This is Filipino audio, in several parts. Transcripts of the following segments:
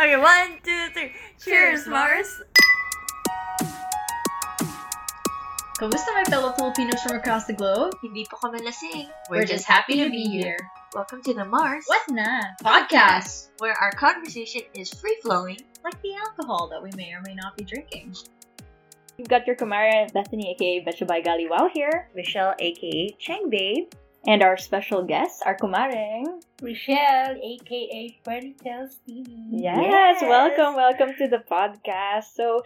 Okay, one, two, three. Cheers, Mars! Kamusta my fellow Filipinos from across the globe? Hindi po kami lasing. We're just happy to be here. Welcome to the Mars, What na? Podcast! where our conversation is free-flowing. Like the alcohol that we may or may not be drinking. You've got your Kumara Bethany, aka Betchabay Gali Wow here. Michelle, aka Chang Babe. And our special guests are Kumareng. Rochelle, aka Fairy Tales TV. Yes, Yes. welcome, welcome to the podcast. So,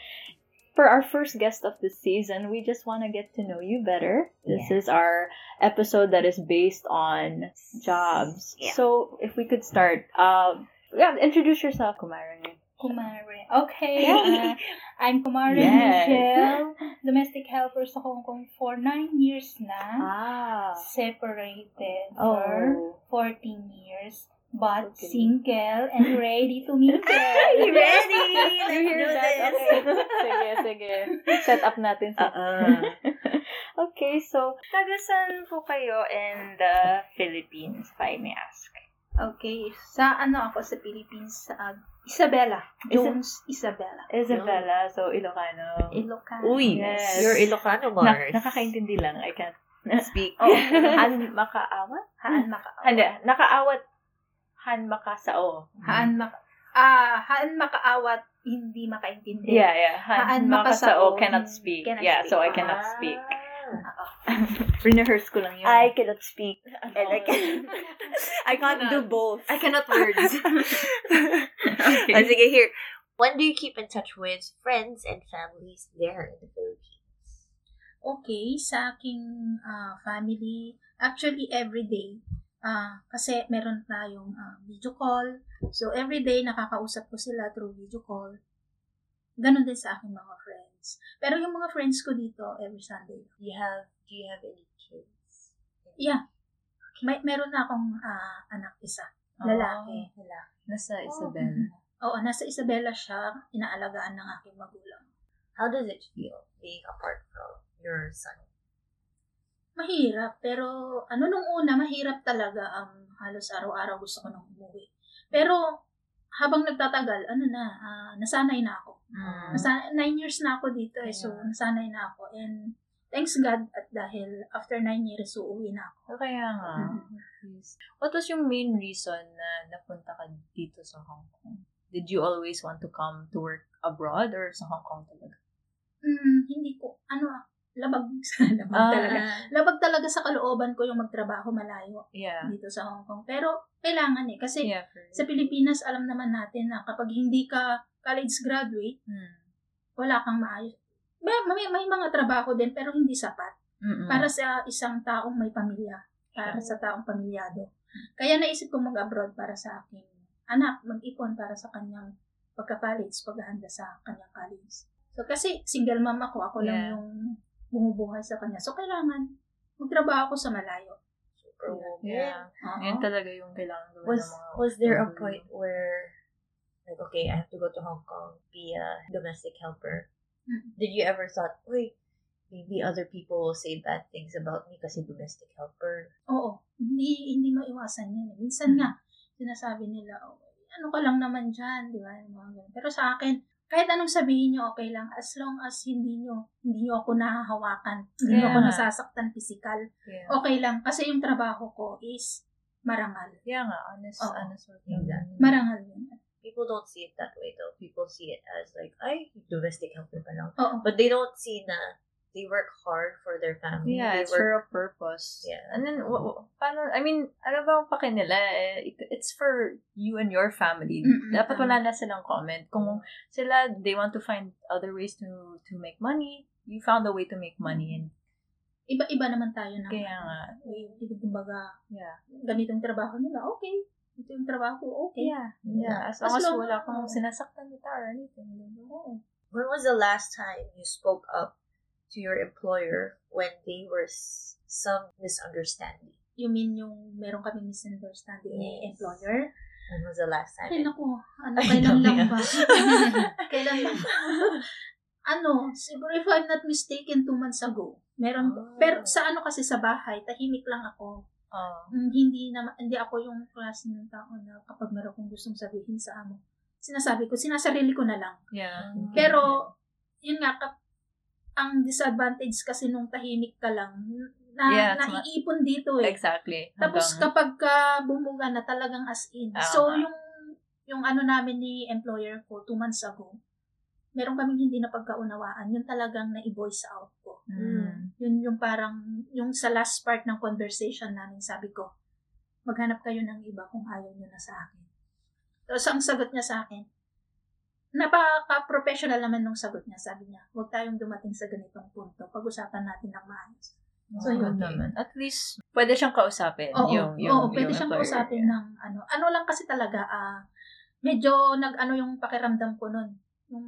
for our first guest of the season, we just want to get to know you better. This Yeah. is our episode that is based on jobs. Yeah. So, if we could start, um, yeah, introduce yourself, Kumareng. Kumare. Okay. uh, I'm Kumare Yes. Michelle. Domestic helper sa Hong Kong for 9 years na. Ah. Separated for Oh. 14 years. But Okay. single and ready to mingle. Ready! You Let's hear do that? this! Okay. sige, sige. Set up natin si Uh-uh. okay, so, tagasan po kayo in the Philippines, if I may ask? Okay. Sa ano ako sa Philippines? Sa Isabela. Jones Isabela. Isabella, so Ilocano. Ilocano. Uy, Yes. you're Ilocano, Na, Mars. nakakaintindi lang, I can't. Speak. Oh, Han makaawat? haan maka. Hindi, nakaawat. Han makasao. Haan maka. Ah, haan makaawat, hindi makaintindi. Yeah, yeah. Han, Han makasao makasao, cannot speak. cannot yeah, so I speak. cannot Ah. speak. Rehearse ko lang yun. I cannot speak. Ano? And I can I can't do both. I cannot words. okay. Ah, sige, here. When do you keep in touch with friends and families there in the Philippines? Okay, sa aking ah, family, actually every day. Ah, kasi meron tayong ah, video call. So every day nakakausap ko sila through video call. Ganon din sa aking mga friends. Pero yung mga friends ko dito every Sunday. Do you have do you have any kids? Yeah. May meron na akong ah, anak isa, lalaki. Lalaki. Nasa Isabela. Oo, nasa Isabela siya, inaalagaan ng aking magulang. How does it feel being apart from your son? Mahirap, pero ano nung una, mahirap talaga. Um, halos araw-araw gusto ko nang umuwi. Pero habang nagtatagal, ano na, ah, nasanay na ako. Mm. Nasa, nine years na ako dito eh, so nasanay na ako. And thanks God at dahil after nine years, uuwi na ako. Kaya nga. Mhm. Yes. What was yung main reason na napunta ka dito sa Hong Kong? Did you always want to come to work abroad or sa Hong Kong talaga? Mm, hindi ko, ano, labag, labag Ah, talaga. Labag talaga sa kalooban ko yung magtrabaho malayo yeah. dito sa Hong Kong. Pero kailangan eh, kasi Yeah, sa Pilipinas, alam naman natin na kapag hindi ka college graduate, Hmm. wala kang maayos. May, may, may mga trabaho din, pero hindi sapat. Mm-mm. Para sa isang taong may pamilya. Para sa taong pamilyado. Kaya naisip ko mag-abroad para sa aking anak, mag-ipon para sa kanyang pagka-college, paghahanda sa kanyang college. So, kasi single mom ako, ako lang Yeah. yung bumubuhay sa kanya. So, kailangan magtrabaho ako sa malayo. Super Yeah. Oo. Yun talaga yung kailangan gawin Was ng mga was there a point where like okay, I have to go to Hong Kong, be a domestic helper. Mm. Did you ever thought, wait, maybe other people will say bad things about me kasi domestic helper? Oo. Hindi, hindi maiwasan yan. eh. Minsan nga, sinasabi nila, oh, ano ka lang naman dyan, di ba? Pero sa akin, kahit anong sabihin nyo, okay lang. As long as hindi nyo, hindi nyo ako nahahawakan. Hindi nyo Kaya ako nasasaktan physical. Yeah. Okay lang. Kasi yung trabaho ko is marangal. Yeah nga, honest, Oo. honest work. Exactly. Marangal yun. People don't see it that way though. People see it as like, ay, domestic helper pa lang. Oo. But they don't see na they work hard for their family. Yeah, they it's for a purpose. Yeah. And then, w- w- paano, I mean, ano ba ang pake nila? Eh, it- It's for you and your family. Mm-mm, Dapat wala na silang comment. Kung sila, they want to find other ways to to make money, you found a way to make money. And Iba-iba naman tayo na. kaya nga, Ibig kumbaga, yeah. ganitong trabaho nila, okay. Ito yung trabaho ko, okay. Yeah. Yeah. As long As as long- wala kang sinasaktan nila or anything. Oo. When was the last time you spoke up to your employer when they were some misunderstanding? You mean yung meron kami misunderstanding ni Yes. employer? When was the last time? Ay, naku. Ano, kailan lang ba? kailan lang ba? ano, siguro if I'm not mistaken, two months ago. Meron, Oh. pero sa ano kasi sa bahay, tahimik lang ako. Oh. Mm, hindi na, hindi ako yung klase ng tao na kapag meron kong gustong sabihin sa amo, sinasabi ko, sinasarili ko na lang. Yeah. Pero, yun nga, kap- ang disadvantage kasi nung tahimik ka lang, na Yeah, naiipon dito eh. Exactly. Tapos Hanggang- kapag ka bumuga na talagang as in. Tama. So, yung yung ano namin ni employer ko, two months ago, meron kaming hindi na pagkaunawaan. Yun talagang na-voice out ko. Mm. Yun yung parang, yung sa last part ng conversation namin, sabi ko, maghanap kayo ng iba kung ayaw nyo na sa akin. Tapos ang sagot niya sa akin, napaka-professional naman nung sagot niya. Sabi niya, huwag tayong dumating sa ganitong punto. Pag-usapan natin ng maayos. So, So, yun. naman. At least, pwede siyang kausapin. Oo, yung, yung, oo, pwede yung siyang employer. kausapin ng ano. Ano lang kasi talaga, ah, medyo nag-ano yung pakiramdam ko nun. Yung,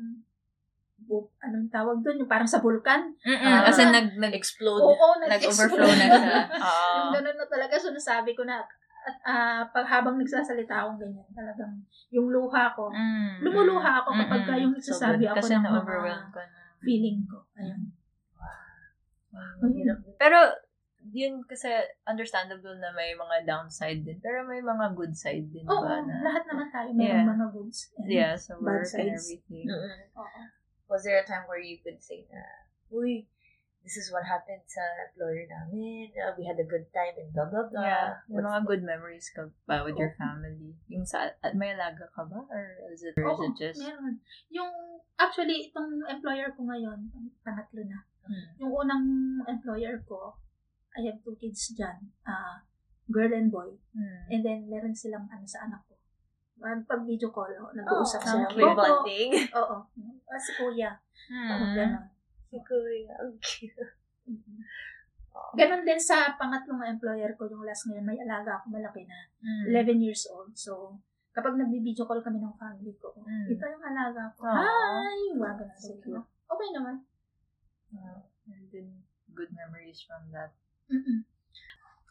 anong tawag doon? Yung parang sa vulkan. Mm-mm, Ah. kasi nag, nag, Explode. Oo, nag-overflow na siya. Oo. yung gano'n na talaga. So, nasabi ko na, at ah, pag habang nagsasalita akong ganyan, talagang yung luha ko, Mm, lumuluha ako kapag ka mm-mm. yung nagsasabi So, ako kasi ng mga ka na. feeling ko. Ayun. Ang hirap. Pero, yun kasi understandable na may mga downside din. Pero may mga good side din Oo, ba? Na, lahat naman tayo. Meron Yeah. mga goods. and yeah, sa bad work and sides. everything. Mm-mm. Oo. Was there a time where you could say na, uy, this is what happened sa employer namin. Uh, we had a good time and blah, blah, blah. Yeah, What's mga good memories ka ba with your family? Yung sa, at may alaga ka ba? Or is it, or is Oo, it just, meron. Yung, actually, itong employer ko ngayon, pangatlo na. Hmm. Yung unang employer ko, I have two kids dyan, ah girl and boy. Hmm. And then, meron silang ano sa anak ko. Pag video call, oh, nag-uusap Oh, sila. cute. Oo, bonding. Oo. Ah, si kuya. Hmm. Ganon. Si Kuya, ang cute. Mhm. Ganon din sa pangatlong employer ko, yung last ngayon, may alaga ako malaki na. Hmm. 11 years old. So, kapag nagbi-video call kami ng family ko, Mm. ito yung alaga ko. Aw. Hi! Waga na So sila. Okay naman. Wow. And then, good memories from that. Mm-mm.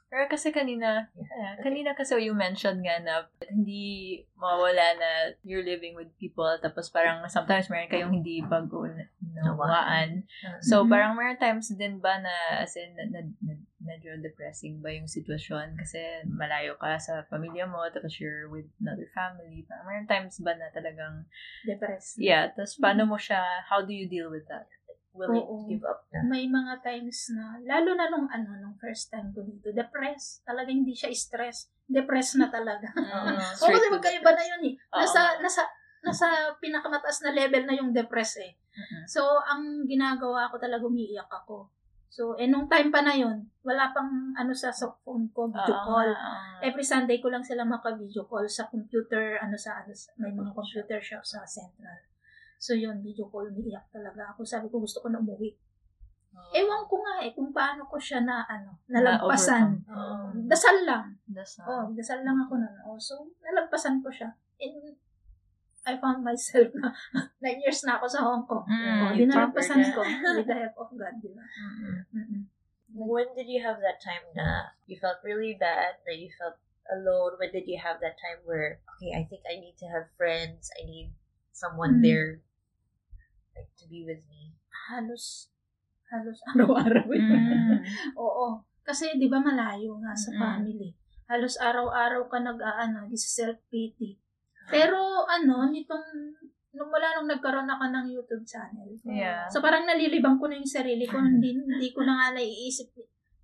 Pero kasi kanina, yeah, kanina kasi you mentioned nga na hindi mawala na you're living with people tapos parang sometimes meron kayong hindi pag-unawaan. So, Mhm. parang meron times din ba na as in, na, na, na- medyo depressing ba yung sitwasyon kasi malayo ka sa pamilya mo tapos you're with another family. Parang meron times ba na talagang, Depressed. yeah, tapos paano mo siya, how do you deal with that? Willing Oo. to give up na. May mga times na, lalo na nung ano, nung first time ko dito, depressed. Talaga hindi siya stress. Depressed na talaga. Oo. Oo, kasi magkaiba na yun eh. Nasa, nasa, nasa pinakamataas na level na yung depressed eh. Mm-mm. So, ang ginagawa ko talaga, umiiyak ako. So, eh, nung time pa na yun, wala pang ano sa, sa phone ko, video Oo call. nga. Every Sunday ko lang sila maka-video call sa computer, ano sa, ano, sa- may mga computer shop sa Central. So, yun, video call, umiiyak talaga ako. Sabi ko, gusto ko na umuwi. Ewan ko nga eh, kung paano ko siya na, ano, nalagpasan. Na-overcome. Oo. Dasal lang. Not- Oh, dasal lang ako nun. Oh, so, nalagpasan ko siya. And I found myself na nine years na ako sa Hong Kong. Mm, oh, dinalagpasan ko with the help of God, di ba? Mm-mm. When did you have that time na you felt really bad, that you felt alone? When did you have that time where, okay, I think I need to have friends, I need someone Mm. there like to be with me? Halos, halos araw-araw. Mm. Oo. Kasi, di ba, malayo nga sa Mm. family. Halos araw-araw ka nag-aano, di sa self-pity. Pero, ano, nitong, nung mula nung nagkaroon ako ng YouTube channel, Yeah. So parang nalilibang ko na yung sarili ko, hindi, hindi ko na nga naiisip,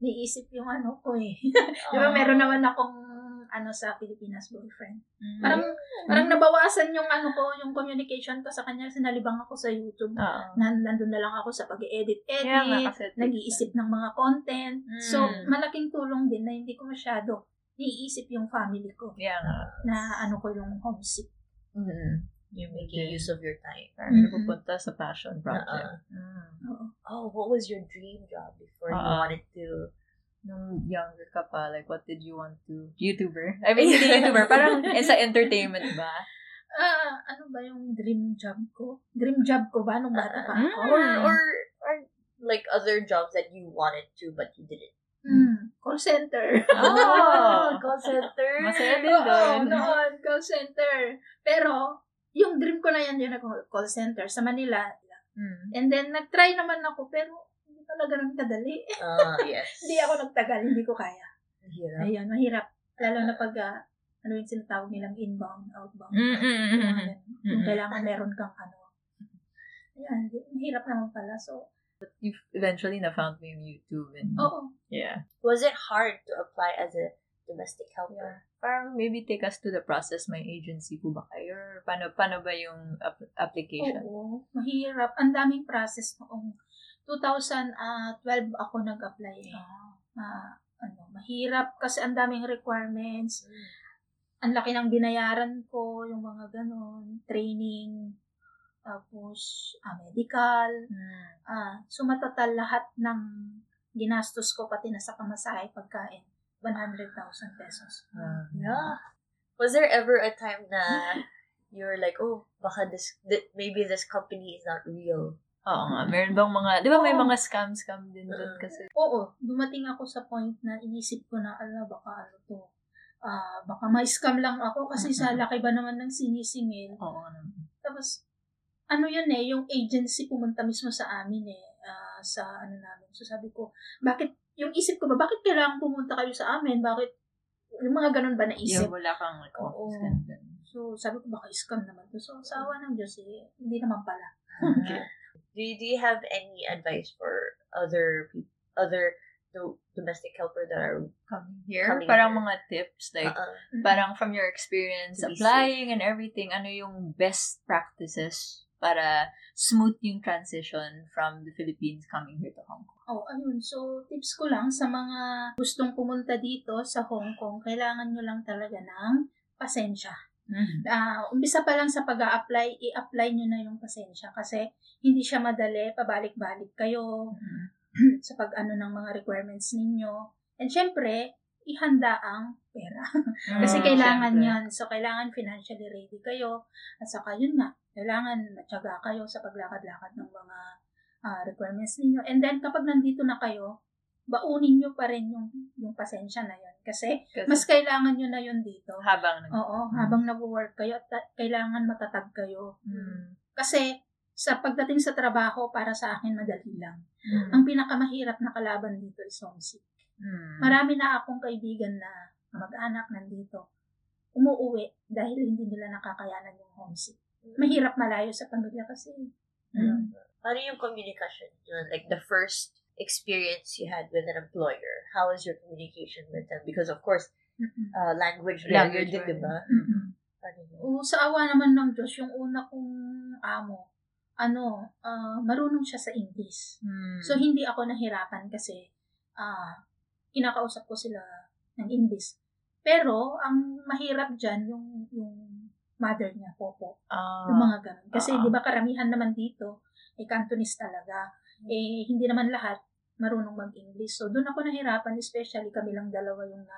naiisip yung ano ko eh. Di ba meron naman akong ano sa Pilipinas boyfriend. Mm. Parang parang nabawasan yung ano ko, yung communication ko sa kanya kasi nalibang ako sa YouTube. Oo. Nan, nandun na lang ako sa pag-edit Yeah, edit, takes nag-iisip ng mga content. So Mm. malaking tulong din na hindi ko masyado naiisip yung family ko Yeah na ano ko yung homesick. Mm. You're making Okay. use of your time. Parang Mm-mm. napupunta sa passion project. Mm. Oo. Oh, what was your dream job before you Uh-uh. wanted to? Nung younger ka pa, like, what did you want to? YouTuber? I mean, hindi YouTuber. Parang eh, sa entertainment ba? Ah, ano ba yung dream job ko? Dream job ko ba nung bata pa ako? Or, or, or like other jobs that you wanted to but you didn't. Hmm, call center. Oh! call center. Masaya din Oo, doon. noon, call center. Pero, yung dream ko na yan, yung call center sa Manila. Mm. And then, nag-try naman ako, pero talaga nang kadali. Ah, yes. hindi ako nagtagal, hindi ko kaya. Hirap. Ayun, mahirap. Lalo na pag, ah, ano yung sinatawag nilang inbound, outbound. Mm, mm, mm, Yung mm, mm. Yung kailangan meron kang ano. Ayan, di- mahirap naman pala. So, You eventually na-found me on YouTube and oo. yeah. Was it hard to apply as a domestic helper? Parang maybe take us to the process. May agency po ba kayo? Or paano, paano ba yung ap- application? Oo, mahirap. Ang daming process noong 2012 ako nag-apply. eh. Ah, ano, mahirap kasi ang daming requirements. Ang laki ng binayaran ko, yung mga ganon, training, tapos ah, medical. Mm. Ah, sumatotal lahat ng ginastos ko pati na sa pamasahe pagkain. 100,000 pesos. Um, Yeah. Was there ever a time na you're like, oh, baka this, th- maybe this company is not real? Oo nga. Meron bang mga, di ba may Oo. mga scam-scam din dun kasi? Oo, dumating ako sa point na inisip ko na, ala, baka ano to, ah, baka may scam lang ako kasi sa laki ba naman ng sinisingil. Oo naman. Tapos, ano yun eh, yung agency pumunta mismo sa amin eh, ah, sa ano namin. So sabi ko, bakit, yung isip ko ba, bakit kailangan pumunta kayo sa amin? Bakit, yung mga ganun ba naisip? Yung wala kang like, Oo. office. So sabi ko, baka scam naman to. So sa awa ng Diyos eh, hindi naman pala. Okay. Do you, do you have any advice for other other do- domestic helper that are Coming here, Coming parang here. mga tips, like, uh, parang from your experience To applying and everything, ano yung best practices para smooth yung transition from the Philippines coming here to Hong Kong? Oh, ayun. So, tips ko lang sa mga gustong pumunta dito sa Hong Kong, kailangan nyo lang talaga ng pasensya. Mm. Ah, umpisa pa lang sa pag apply i-apply nyo na yung pasensya kasi hindi siya madali, pabalik-balik kayo sa pag-ano ng mga requirements ninyo. And syempre, ihanda ang pera. Kasi Mm, kailangan syempre. yan. So, kailangan financially ready kayo. At saka yun nga, kailangan matyaga kayo sa paglakad-lakad ng mga ah, requirements ninyo. And then, kapag nandito na kayo, baunin nyo pa rin yung, yung pasensya na yun. Kasi, Kasi mas kailangan nyo na yun dito. habang nag- Oo, habang nag-work kayo, ta- kailangan matatag kayo. Mm. Kasi, sa pagdating sa trabaho, para sa akin, madali lang. Mm. Ang pinakamahirap na kalaban dito is homesick. Mm. Marami na akong kaibigan na mag-anak nandito. Umuuwi dahil hindi nila nakakayanan yung homesick. Mahirap malayo sa pamilya kasi. Mm. ano yung communication? Yun, like the first experience you had with an employer. How was your communication with them? Because of course, Mm-mm. uh, language barrier din, di ba? Oo, sa awa naman ng Diyos, yung una kong amo, ano, ah, marunong siya sa English. Mm. So, hindi ako nahirapan kasi ah kinakausap ko sila ng English. Pero, ang mahirap dyan, yung, yung mother niya, Popo. Ah. Yung mga ganun. Kasi, Ah. di ba, karamihan naman dito, eh, Cantonese talaga. Eh, hindi naman lahat marunong mag-English. So, doon ako nahirapan, especially kami lang dalawa yung na,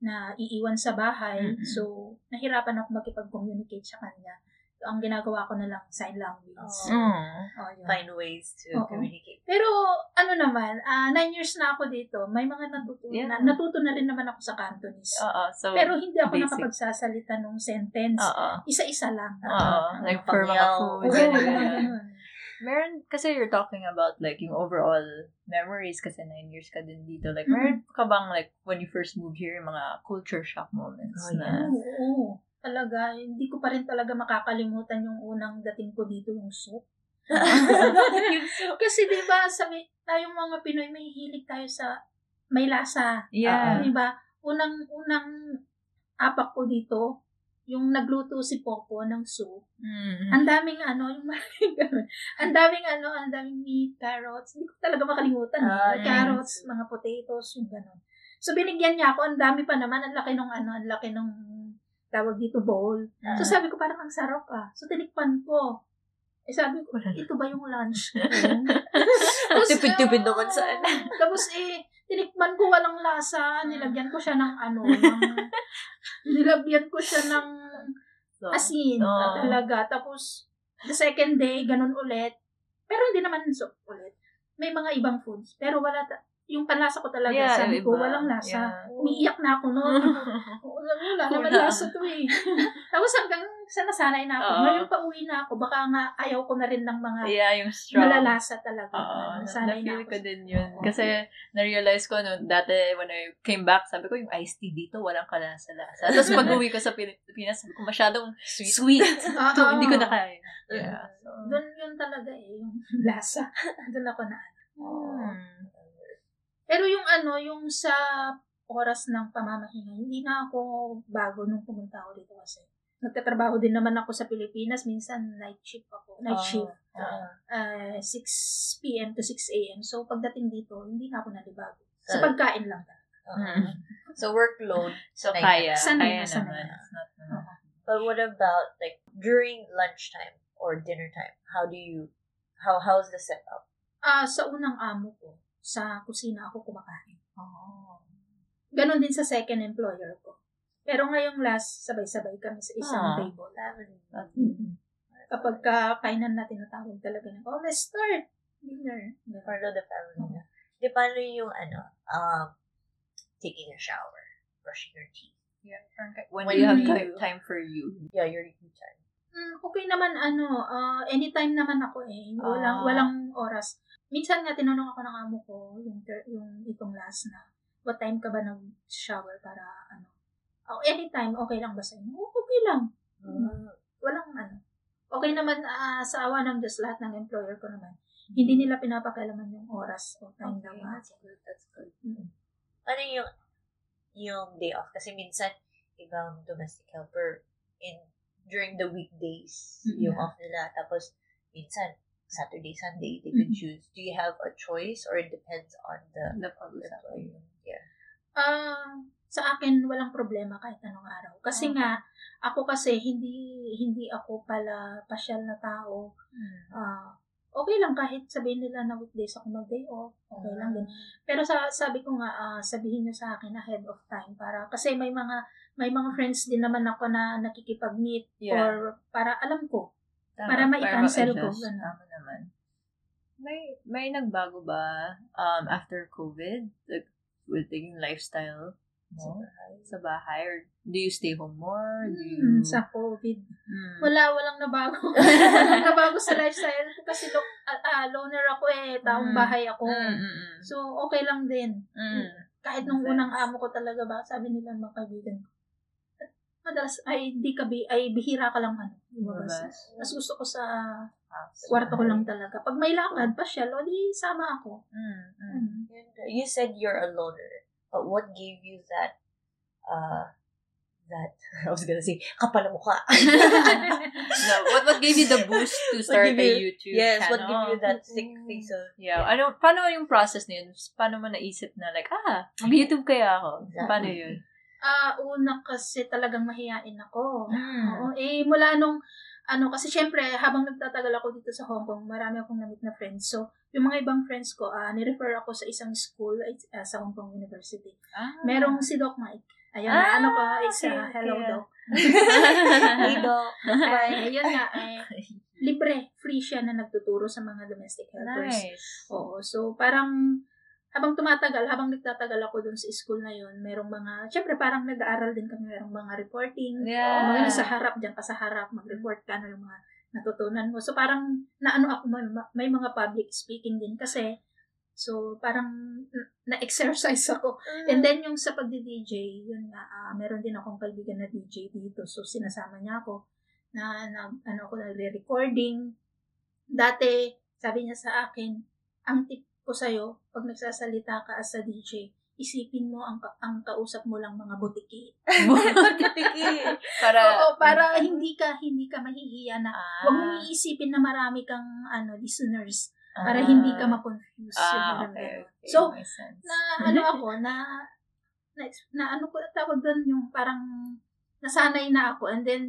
na iiwan sa bahay. Mm-mm. So, nahirapan ako makipag-communicate sa kanya. So, ang ginagawa ko na lang, sign language. Oh. Mm. Oh, yun. Find ways to Oo. communicate. Pero, ano naman, ah, nine years na ako dito, may mga natuto, Yeah. na, natuto na rin naman ako sa Cantonese. Oo. So, Pero hindi ako basic. nakapagsasalita ng sentence. Oo. Isa-isa lang. Oo. Like, for mga food. Oo, Meron, kasi you're talking about like yung overall memories kasi nine years ka din dito. Like, Mhm. meron ka bang like when you first moved here, yung mga culture shock moments Oh, na Oo, oo. Talaga, hindi ko pa rin talaga makakalimutan yung unang dating ko dito, yung soup. Kasi di ba sabi, tayong mga Pinoy, may hilig tayo sa may lasa. Yeah. Di ba? Unang, unang apak ko dito, yung nagluto si Popo ng soup. Mm. Ang daming ano, yung maraming. Ang daming ano, ang daming meat, carrots. Hindi ko talaga makalimutan. eh. Ah, carrots, mga potatoes, yung ganun. So, binigyan niya ako. Ang dami pa naman. Ang laki nung ano, ang laki nung tawag dito bowl. So, sabi ko, parang ang sarap ah. So, tinikpan ko. Eh, sabi ko, ito ba yung lunch ko? Tipid-tipid ah, naman sa ano. Tapos, eh, tinikman ko walang lasa. Nilagyan ko siya ng ano, ng, nilagyan ko siya ng So, asin Oo. talaga. Tapos, the second day, ganun ulit. Pero hindi naman soup ulit. May mga ibang foods. Pero wala, ta- yung panlasa ko talaga, Yeah, sabi ko, iba. walang lasa. Yeah. Umiiyak na ako noon. wala, wala naman lasa to eh. Tapos hanggang sa nasanay na ako. Oo. Ngayon pa uwi na ako, baka nga ayaw ko na rin ng mga Yeah, yung strong. malalasa talaga. Oo, nasanay na na-feel ako. ko din yun. Oo. Kasi, na-realize ko, no, dati, when I came back, sabi ko, yung iced tea dito, walang kalasa-lasa. Tapos, pag uwi ko sa Pilipinas, sabi ko, masyadong sweet. Oo. to, hindi ko na kaya. Yeah. So, Doon yun talaga eh, yung lasa. Doon ako na. hmm. Pero yung ano, yung sa oras ng pamamahinga, hindi na ako bago nung pumunta ako dito kasi. Nagtatrabaho din naman ako sa Pilipinas. Minsan, night shift ako. Night Oh, shift. oo. Uh, 6 p.m. to 6 a.m. So, pagdating dito, hindi na ako nalibago. Sa Ah. pagkain lang talaga. Uh, so workload. So, Sanay kaya. Sanay kaya na, sanay naman. na. Not. But what about like during lunchtime or dinner time? How do you how how's the setup? Ah, sa unang amo ko, sa kusina ako kumakain. Oh. Ganon din sa second employer ko. Pero ngayong last, sabay-sabay kami sa isang Ah. table. Mm-mm. Kapag kainan na tinatawag talaga na, oh, let's start dinner. Part of the family na. Di paano yung ano, um, taking a shower, brushing your teeth. Yeah, ka- when, When you have you- time, time for you. Yeah, your you time. Mm, okay naman ano, ah, anytime naman ako eh. Walang Ah. walang oras. Minsan nga tinanong ako ng amo ko yung yung itong last na what time ka ba nag-shower para ano. Oh, anytime okay lang ba sa inyo? Oh, okay lang. Mm. Walang ano. Okay naman ah, sa awa ng Diyos lahat ng employer ko naman. Hindi nila pinapakailaman yung oras o time Okay, na that's good, that's good. Mm. Ano yung yung day off? Kasi minsan, ibang domestic helper in during the weekdays, Mhm. yung off nila. Tapos, minsan, Saturday, Sunday, they could Mhm. choose. Do you have a choice or it depends on the The employer? Yeah. Ah, sa akin walang problema kahit anong araw. Kasi Okay. nga ako kasi hindi hindi ako pala pasyal na tao. Hmm. Ah, okay lang kahit sabihin nila na weekdays ako mag-day off. Okay lang din. Pero sa sabi ko nga ah, sabihin niyo sa akin ahead of time para kasi may mga may mga friends din naman ako na nakikipag-meet Yeah. or para alam ko. Tama, Para ma-cancel ko. Tama naman. May may nagbago ba um after COVID like, with taking lifestyle mo sa bahay or do you stay home more? Do you Hmm, sa COVID. Mm. Wala, walang nabago. walang nabago sa lifestyle ko kasi lo- ah, loner ako eh, taong Mm. bahay ako. Mm, mm, mm. So, okay lang din. Mm. Kahit nung Makes unang amo ko talaga ba, sabi nila mga kaibigan ko, madalas, ay, di ka, bi- ay, bihira ka lang ano, lumabas. Mas gusto ko sa House. kwarto ko lang talaga. Pag may lakad, pasyal, o di, sama ako. Mm, mm. Mm. You said you're a loner, but what gave you that, uh, that, I was gonna say, kapal mukha. no, what what gave you the boost to start gave a you- YouTube yes, channel? what gave you that sick face of, Yeah, ano, paano yung process na yun? Paano mo naisip na like, ah, mag-YouTube kaya ako? Exactly. Paano yun? Ah, una kasi talagang mahihain ako. Mm. Oo, eh, mula nung, ano, kasi syempre, habang nagtatagal ako dito sa Hong Kong, marami akong namit na friends. So, yung mga ibang friends ko, ah, nirefer ako sa isang school ah, sa Hong Kong University. Ah. Merong si Doc Mike. Ayun, Ah, ano ka, is, okay, ah, hello, okay. Doc. hey, Doc. Ay, ayun nga, eh, libre, free siya na nagtuturo sa mga domestic helpers. Nice. Oo, so parang habang tumatagal, habang nagtatagal ako dun sa school na yun, merong mga, syempre parang nag-aaral din kami, merong mga reporting, Yeah. mga nasa harap, dyan ka sa harap, mag-report ka, ano yung mga natutunan mo. So parang, naano ako, may, may mga public speaking din kasi, so parang na-exercise ako. And then yung sa pagdi-DJ, yun nga, ah, meron din akong kaibigan na DJ dito. So sinasama niya ako na, na ano ako nagre-recording. Dati, sabi niya sa akin, ang tip ko sa'yo, pag nagsasalita ka as a DJ, isipin mo ang, ang kausap mo lang mga butiki. para, Oo, para hindi ka hindi ka mahihiya na Ah. Huwag mong iisipin na marami kang ano listeners para Ah. hindi ka ma-confuse. yung Ah, parang okay, okay. So, na ano ako, na, na, na ano ko tawag doon yung parang nasanay na ako and then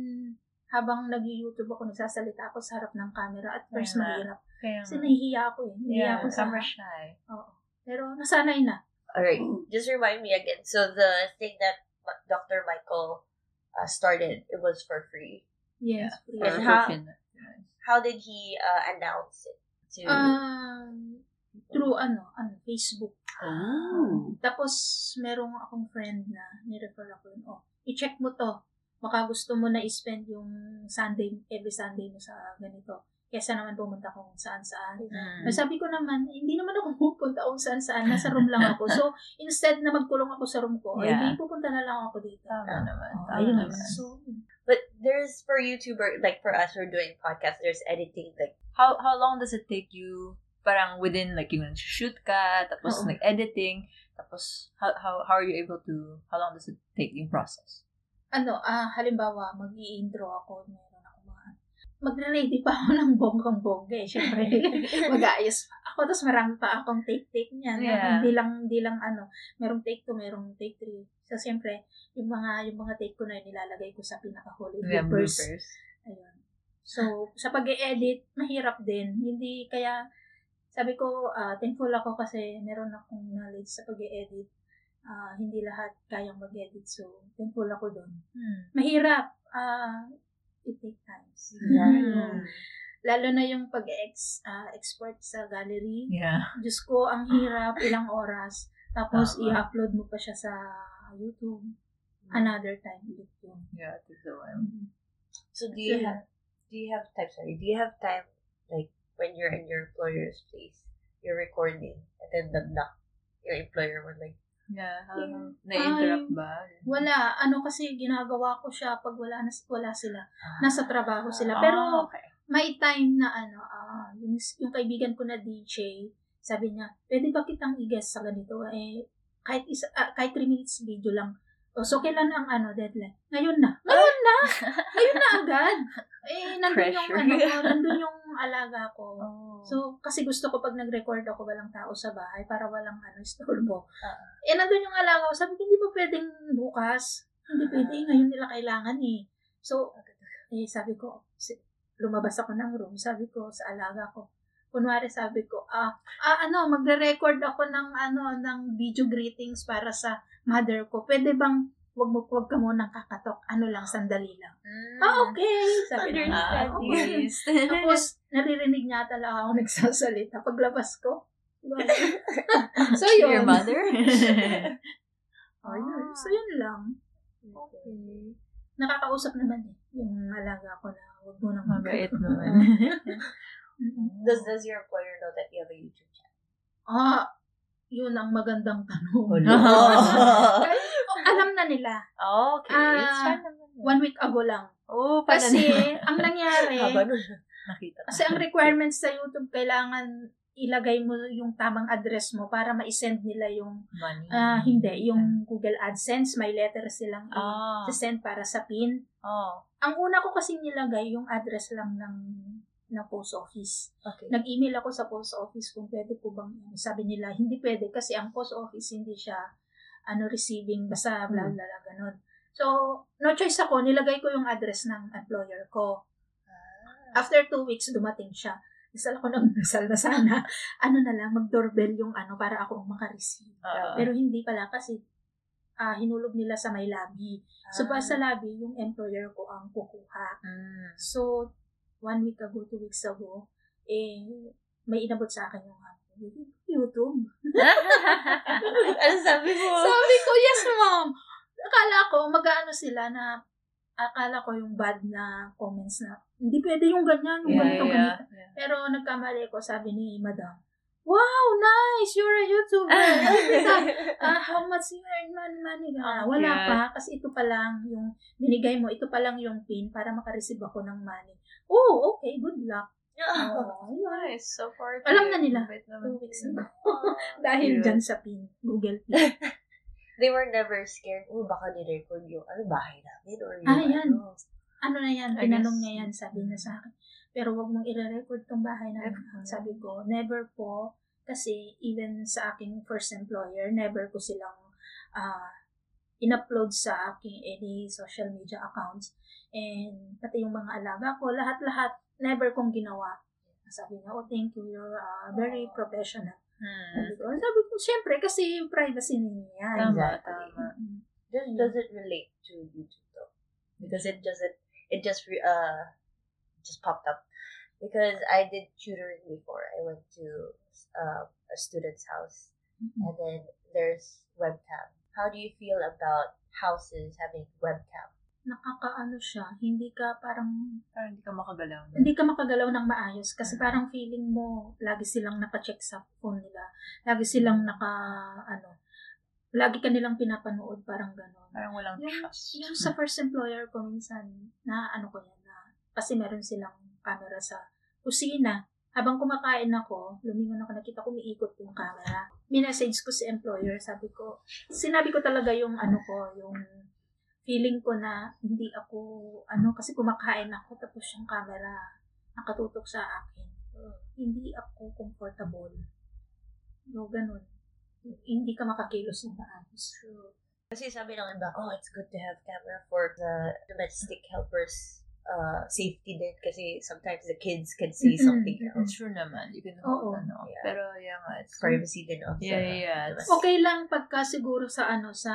habang nag-YouTube ako, nagsasalita ako sa harap ng camera. At first, Kaya nga. mahirap. Kaya Kasi nahihiya ako eh. Nahihiya yeah, ako sa... camera shy. Oo. Pero nasanay na. Alright, just remind me again. So the thing that Dr. Michael uh, started, it was for free. Yes. And For how- Filipino. How did he uh, announce it to? Um, through ano, ano, Facebook. Oh. Tapos, merong akong friend na nirefer ako yun. Oh, i-check mo to. Baka gusto mo na i-spend yung Sunday, every Sunday mo sa ganito. Kesa naman pumunta kung saan-saan. Mm. Sabi ko naman, hindi naman ako pupunta kung saan-saan. Nasa room lang ako. So, instead na magkulong ako sa room ko, Yeah. hindi pupunta na lang ako dito. Tama naman. Oh, Tama ayun naman. naman. So, But there's for YouTuber, like for us, we're doing podcasts. There's editing, like How how long does it take you parang within like yung shoot ka, tapos Oo. like editing, tapos how, how how are you able to how long does it take yung process? Ano, ah, halimbawa, mag intro ako, meron ako mga, magre-ready pa ako ng bonggang-bongga eh. Siyempre, mag-aayos pa ako. Tapos marami pa akong take-take niyan. Yeah. Hindi lang, hindi lang ano, merong take 2, merong take 3. So, siyempre, yung mga, yung mga take ko na yun, nilalagay ko sa pinaka-huli Yeah, bloopers. bloopers. Ayun. So, sa pag edit mahirap din. Hindi, kaya, sabi ko, ah, thankful ako kasi meron akong knowledge sa pag edit Ah, hindi lahat kayang mag-edit. So, thankful ako doon. Hmm. Mahirap. Ah, it take times. Mm. Lalo na yung pag-ex, ah, export sa gallery. Yeah. Diyos ko, ang hirap, ilang oras. Tapos, Tama. i-upload mo pa siya sa YouTube. Another time yun. Yeah, that's the one. Mhm. So do you So, have do you have time? Sorry, do you have time like when you're in your employer's place, you're recording, and then the knock, your employer will like, Yeah, how, Yeah. na-interrupt ba? Wala. Ano kasi ginagawa ko siya pag wala, na, wala sila. ah, Nasa trabaho sila. Ah, Pero okay. may time na ano, ah, yung, yung kaibigan ko na DJ, sabi niya, pwede ba kitang i-guest sa ganito? Eh, kahit, isa, ah, kahit 3 minutes video lang. O, so, kailan ang ano, deadline? Ngayon na. Ngayon na! Ngayon na agad! Eh, nandun yung, Pressure. ano, ko, nandun yung alaga ko. Oh. So, kasi gusto ko pag nag-record ako walang tao sa bahay para walang ano, istorbo. Ah. Eh, nandun yung alaga ko. Sabi ko, hindi ba pwedeng bukas? Hindi pwede. Ngayon nila kailangan eh. So, eh, sabi ko, lumabas ako ng room. Sabi ko sa alaga ko, kunwari sabi ko, ah, ah ano, magre-record ako ng, ano, ng video greetings para sa mother ko. Pwede bang, wag mo, wag ka munang kakatok. Ano lang, sandali lang. Ah, okay. Sabi niya, Ah, "Ah, okay. okay." Tapos, naririnig niya talaga ako nagsasalita. Paglabas ko, so yun. Your mother? Oh, yun. So yun lang. okay. Nakakausap naman eh. Yung alaga ko na huwag mo nang Mabait naman. Does does your employer know that you have a YouTube channel? Ah, yun ang magandang tanong. Oh, Oh, alam na nila. okay. It's Ah, fine naman. One week ago lang. Oh, Kasi, na. ang nangyari. Nakita kasi ang requirements sa YouTube, kailangan ilagay mo yung tamang address mo para ma-send nila yung, Money. ah hindi, yung Google AdSense, may letter silang Ah. i-send para sa PIN. Oh. Ang una ko kasi nilagay yung address lang ng ng post office. Okay. Nag-email ako sa post office kung pwede po bang, sabi nila, hindi pwede kasi ang post office hindi siya, ano, receiving, basta bla bla bla, ganun. So, no choice ako, nilagay ko yung address ng employer ko. After two weeks, dumating siya. Dasal ako ng dasal na sana, ano na lang, mag-doorbell yung ano, para ako makareceive. Oo. Pero hindi pala kasi, ah hinulog nila sa may lobby. So, pa sa lobby, yung employer ko ang kukuha. Mm. So, one week ago, two weeks ago, eh, may inabot sa akin yung YouTube. ano sabi mo? Sabi ko, yes, ma'am. Akala ko, mag-ano sila na, akala ko yung bad na comments na, hindi pwede yung ganyan, yung Yeah, ganito, yeah, ganito. yeah. Pero nagkamali ko, sabi ni madam, wow, nice, you're a YouTuber. Ah, how much you earn money, money? Ah, wala yeah. pa, kasi ito pa lang yung binigay mo, ito pa lang yung pin para makareceive ako ng money. Oh, okay, good luck. Oh, yun. Nice. So far, Alam na nila. Two weeks na. Dahil Cute. dyan sa pin, Google Pin. They were never scared, oh, baka ni-record yung, ano, bahay namin, or yung, Ah, yan. ano. ano na yan, tinanong niya yan, sabi niya sa akin. Pero wag mong i-record tong bahay namin. Never. Sabi ko, never po. Kasi even sa aking first employer, never ko silang ah in-upload sa aking any social media accounts. And pati yung mga alaga ko, lahat-lahat, never kong ginawa. Sabi niya, oh, thank you, you're ah, very professional. Hmm. Sabi ko, sabi ko, syempre, kasi privacy ninyo yan. Tama, Exactly. tama. Mm. Does, does it relate to YouTube though? Because it doesn't, it just, re- uh, just popped up. Because I did tutoring before. I went to uh, a student's house Mm-mm. and then there's webcam. How do you feel about houses having webcam? Nakakaano siya, hindi ka parang, Parang hindi ka makagalaw. no? hindi ka makagalaw ng maayos kasi parang feeling mo, lagi silang naka-check sa phone nila. Lagi silang naka, ano, lagi ka nilang pinapanood, parang gano'n. Parang walang Yung, trust. yung sa first employer ko minsan, na ano ko yan, na, kasi meron silang camera sa kusina. Habang kumakain ako, lumingon ako, nakita ko umiikot yung camera. Minessage ko si employer, sabi ko, sinabi ko talaga yung ano ko, yung feeling ko na hindi ako, ano, kasi kumakain ako, tapos yung camera nakatutok sa akin. Hindi ako comfortable. No, ganun. Hindi ka makakilos ng maayos. True. Kasi sabi ng iba, oh, it's good to have camera for the domestic helpers uh, safety din kasi sometimes the kids can see Mm-mm, something else. True naman. You can Oo. hold, ano. Yeah. Pero, yeah nga. It's, Privacy din of Yeah, the yeah, yeah. domestic. Okay lang pagka siguro sa ano, sa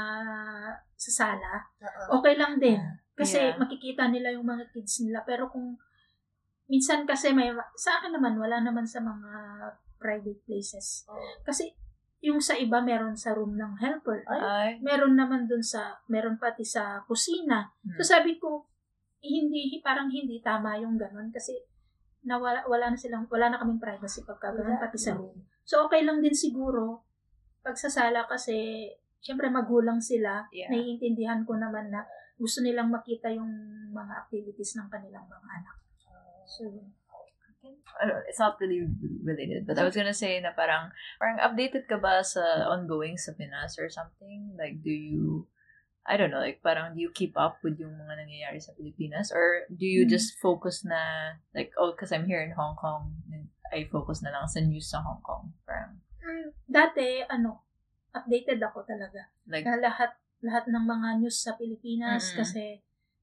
sa sala. Oo. Okay lang din. Kasi Yeah. makikita nila yung mga kids nila. Pero kung minsan kasi may, sa akin naman, wala naman sa mga private places. Oo. Kasi yung sa iba meron sa room ng helper. Ay. Meron naman dun sa, meron pati sa kusina. Hmm. So sabi ko, hindi, parang hindi tama yung ganun kasi nawala, wala na silang, wala na kaming privacy pagka ganun, pati sa room. So okay lang din siguro pag sa sala kasi syempre magulang sila, Yeah. naiintindihan ko naman na gusto nilang makita yung mga activities ng kanilang mga anak. So, ano, it's not really related, but I was gonna say na parang, parang updated ka ba sa ongoing sa Pinas or something? Like, do you, I don't know, like, parang do you keep up with yung mga nangyayari sa Pilipinas? Or do you Hmm. just focus na, like, oh, because I'm here in Hong Kong, and I focus na lang sa news sa Hong Kong. Parang, dati, ano, updated ako talaga. like, Na lahat, lahat ng mga news sa Pilipinas Mm-mm. kasi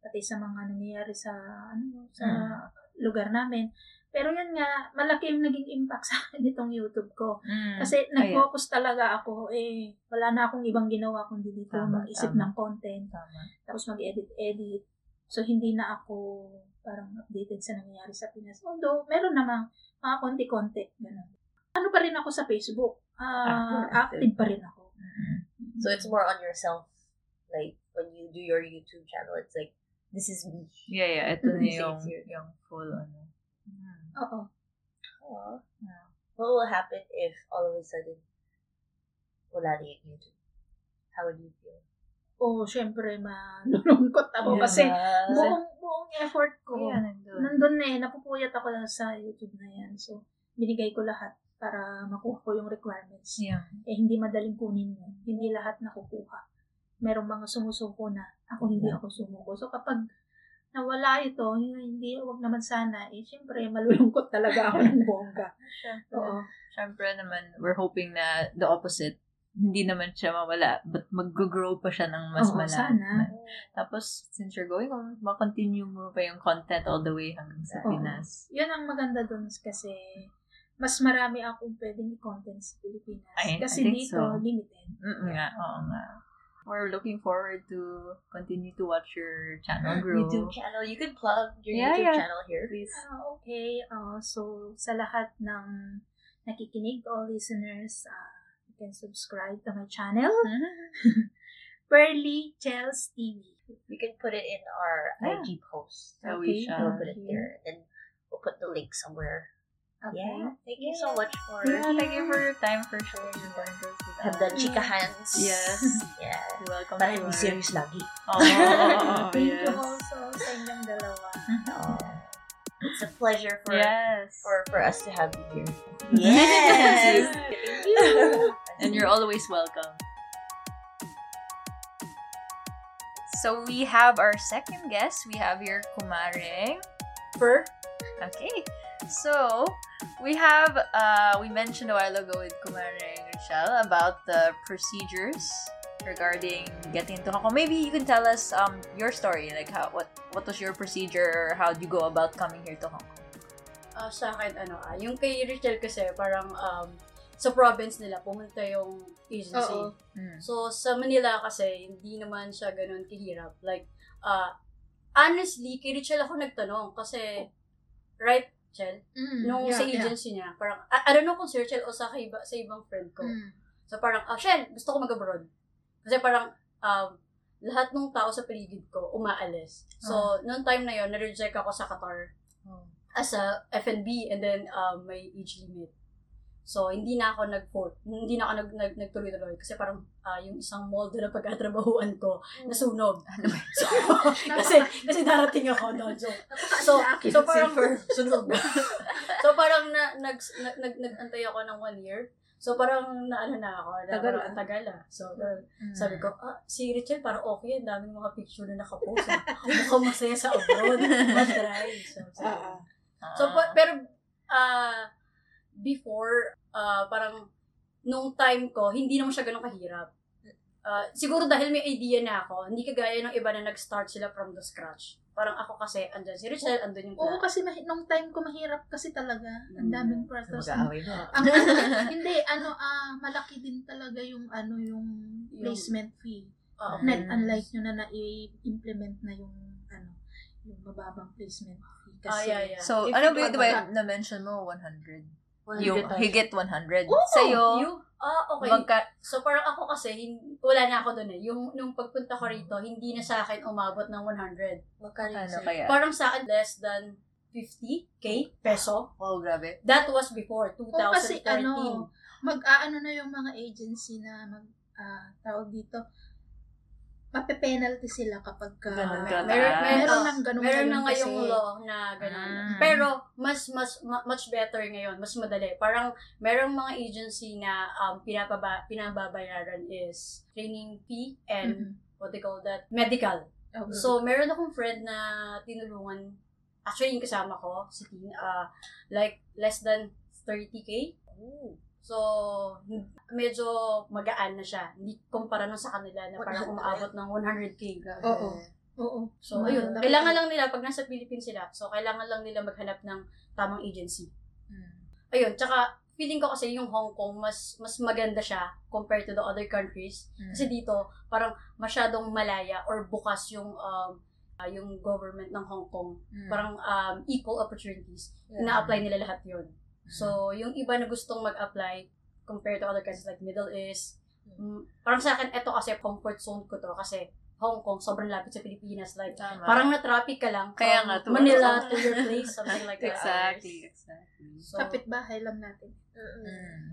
pati sa mga nangyayari sa, ano, sa Mm. lugar namin. Pero yun nga, malaki yung naging impact sa akin nitong YouTube ko. mm, Kasi nag-focus talaga ako, eh, wala na akong ibang ginawa kundi dito Tama, mag-isip tama. ng content, tama. tapos mag-edit-edit. So, hindi na ako parang updated sa nangyayari sa Pinas. Although, meron namang mga konti-konti. Ganun. Ano pa rin ako sa Facebook? Ah, Active, active pa rin ako. Mm. So it's more on yourself. Like when you do your YouTube channel, it's like this is me. Yeah, yeah, ito na yung, yung full, ano. Oo. Aw. Yeah. What will happen if all of a sudden wala na yung YouTube? How would you feel? Oo, syempre, malulungkot ako Yeah. kasi buong, buong effort ko, Yeah, nandun. nandun na eh, napupuyat ako lang sa YouTube na yan. So, binigay ko lahat para makuha ko yung requirements. Yeah. Eh, hindi madaling kunin yun. Hindi lahat nakukuha. Merong mga sumusuko na. Ako hindi ako sumuko. So, kapag nawala ito, yun, hindi, wag naman sana. Eh, syempre, malulungkot talaga ako ng bongga. Siyempre. Oo. Siyempre naman, we're hoping na the opposite. Hindi naman siya mawala, but mag-grow pa siya ng mas Oo, sana. Tapos, since you're going on, makontinue mo pa yung content all the way hanggang sa Oo. Pinas. Yun ang maganda dun kasi mas marami akong pwedeng i-content sa Pilipinas. I- I kasi think dito, so. limited. Mm nga, oo nga. We're looking forward to continue to watch your channel grow. YouTube channel. You can plug your Yeah, YouTube yeah. channel here. Please. Ah, okay. Uh, so, sa lahat ng nakikinig, all listeners, uh, you can subscribe to my channel, Pearly Chels TV. We can put it in our Yeah. IG post. So Okay. we shall. We'll put it there. And we'll put the link somewhere. Okay. Yeah. Thank you so much for Yeah, thank you for your time for sharing your pointers with have us. done chika hands. Yes. Yeah. You're welcome Para to hindi our- serious lagi. Oo, oo, oo, Thank yes. you also sa inyong dalawa. Oh, it's a pleasure for Yes. for for us to have you here. Yes. Thank you. And you're always welcome. So we have our second guest. We have your Kumaring. Per? Okay. So we have uh we mentioned a while ago with Kumaring Rachel about the procedures regarding getting into Hong Kong. Maybe you can tell us um your story, like how what what was your procedure or how do you go about coming here to Hong Kong? Ah, sa akin, ano, ah, yung kay Rachel kasi, parang um, sa province nila, pumunta yung agency. Oo. Mm. So, sa Manila kasi, hindi naman siya ganun kahirap. Like, ah, honestly, kay Rachel ako nagtanong kasi, right, Chel? Mm, Nung yeah, sa yeah. agency niya, parang, I, I don't know kung si Rachel o sa, iba, sa ibang friend ko. Mm. So, parang, ah, Shell, gusto ko mag-abroad. Kasi parang, um, lahat ng tao sa paligid ko umaalis. So, noong time na yon na-reject ako sa Qatar Oh. as a F&B and then um, may age limit. So, hindi na ako nag-vote. Hindi na ako nag, nag, nagtuloy-tuloy kasi parang ah, yung isang mall doon na pagkatrabahuan ko, nasunog. so, kasi, kasi darating ako doon. So, so, so parang, sunog. so, parang na, nag, nag, nag, nag-antay ako ng one year. So, parang naano na ako. Na, Tagal parang, ah. tagal ah. So, Mm. sabi ko, ah, si Richard parang okay, ang daming mga picture na nakapost. ah. Mukhang masaya sa abroad. Matry. So, so, Ah, ah. so pa- pero, ah, before, ah, parang, nung time ko, hindi naman siya ganun kahirap. Ah, siguro dahil may idea na ako, hindi kagaya ng iba na nag-start sila from the scratch. Parang ako kasi, andyan si Richard, andun yung Oo, kasi mahi- nung time ko mahirap kasi talaga. Ang Mm. daming process. Mag-aaway na. Ang ano, hindi, ano, ah, malaki din talaga yung, ano, yung placement fee. Ah, Net, unlike nyo na na-implement na yung, ano, yung mababang placement fee. Kasi, Ah, yeah, yeah. So, If ano you ba, want to- na-mention mo 100? 100 Yung tayo. higit 100. Oo, Sa'yo, You? Ah, okay. magka, So, parang ako kasi, hin- wala na ako doon eh. Yung, nung pagpunta ko rito, hindi na sa akin umabot ng 100. Magkano ano sa'yo? kaya? Parang sa akin, less than 50k peso. Oh, grabe. That was before, 2013. Oo, kasi ano, mag-aano na yung mga agency na mag, ah, tawag dito, mape-penalty sila kapag ka, Ganun Mer- ka meron, meron, meron ng ganun meron na ngayon ngayong kasi. law na ganun. Ah. Pero, mas, mas, ma- much better ngayon. Mas madali. Parang, merong mga agency na um, pinapaba, pinababayaran is training fee and Mhm. what they call that, medical. Okay. So, meron akong friend na tinulungan, actually yung kasama ko, si Tin, uh, like, less than 30k. Ooh. So, medyo magaan na siya. Hindi kumpara nung sa kanila na parang umaabot ng 100k. Oo. Oo. So, Mahal ayun. Kailangan lang nila, pag nasa Philippines sila, so kailangan lang nila maghanap ng tamang agency. Mm. Ayun, tsaka, feeling ko kasi yung Hong Kong, mas mas maganda siya compared to the other countries. Mm. Kasi dito, parang masyadong malaya or bukas yung um, ah, yung government ng Hong Kong. Mm. Parang um, equal opportunities. Yeah. Ina-apply nila lahat yun. So, yung iba na gustong mag-apply compared to other countries like Middle East, mm, parang sa akin, eto kasi comfort zone ko to kasi Hong Kong, sobrang lapit sa Pilipinas. Like, Tama. parang na-traffic ka lang Kaya from nga, to- Manila to your place, something like that. Exactly, exactly. So, Kapit-bahay lang natin. Mm-mm. Mm.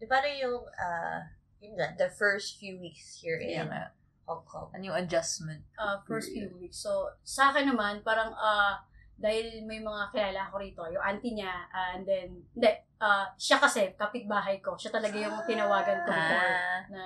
Di paano yung, ah, yun nga, the first few weeks here Kaya in nga. Hong Kong? Ano yung adjustment? uh, first few weeks. So, sa akin naman, parang, ah, dahil may mga kilala ko rito, yung auntie niya, ah, and then, hindi, ah, siya kasi, kapitbahay ko. Siya talaga yung tinawagan ko before Ah. na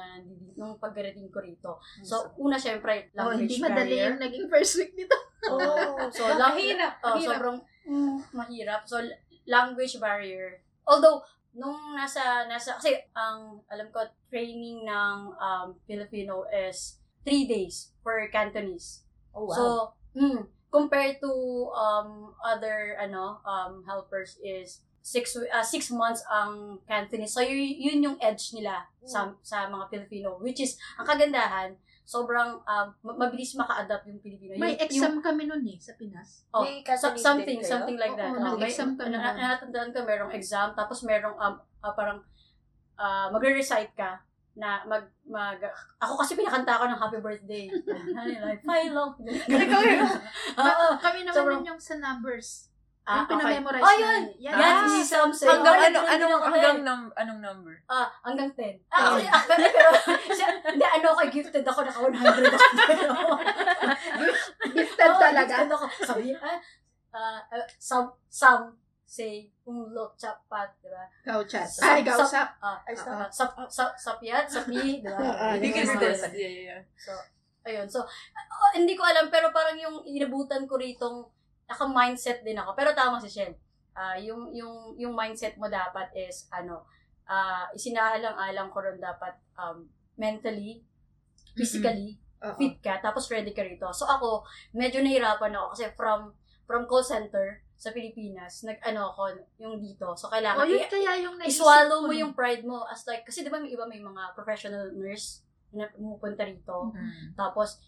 nung pagkarating ko rito. So, una, syempre, Oh, hindi language madali barrier. yung naging first week nito. Oh, So, lang, Mahirap, oh, mahirap. sobrang mm, mahirap. So, language barrier. Although, nung nasa, nasa, kasi, ang, alam ko, training ng um, Filipino is three days for Cantonese. oh wow. So, mm, compared to um, other, ano, um, helpers is six ah, six months ang Cantonese. So, yun, yun yung edge nila sa, sa mga Filipino. Which is, ang kagandahan, sobrang um, ma- mabilis maka-adapt yung Filipino. May Yung- exam kami nun eh, sa Pinas. Oh, May so- something, kayo? something like that. Oh, may, nag-exam ka na, natandaan ko, merong exam, tapos merong, um, ah, parang, ah, magre-recite ka, na mag, mag, ako kasi pinakanta ko ng happy birthday. like, Philo. Ikaw yun. Oo. Kami naman yun yung sa numbers. Ah, yung pinamemorize Oh, yun! Yan. Yan, Ah, si Sam said. Hanggang ano, din ako hanggang, num, anong number? Ah, hanggang 10. Ah, okay. Ah, pero, pero, siya, hindi, ano ako, gifted ako, naka 100 ako. Gifted talaga. Gifted ako. Sabi, ah, ah, ah, some, some say, kung lo, chapat, di ba? Gauchat. Sa- Ay, sa- gausap. Ah, ay, sa, sa, sa, sapyat, sapi, di ba? Ah, Hindi hindi ko ko rin- Yeah, yeah, yeah. So, ayun. So, ah, hindi ko alam, pero parang yung inabutan ko ritong, naka-mindset din ako. Pero tama si Shen. Ah, yung, yung, yung mindset mo dapat is, ano, ah isinahalang-alang ko rin dapat um, mentally, physically, Oo. fit ka, tapos ready ka rito. So ako, medyo nahirapan ako kasi from from call center sa Pilipinas, nag-ano ako yung dito. So kailangan Oh, yun i- kaya yung i-swallow mo yung pride mo as like, kasi di ba may iba may mga professional nurse na pumupunta rito. Mm. Tapos,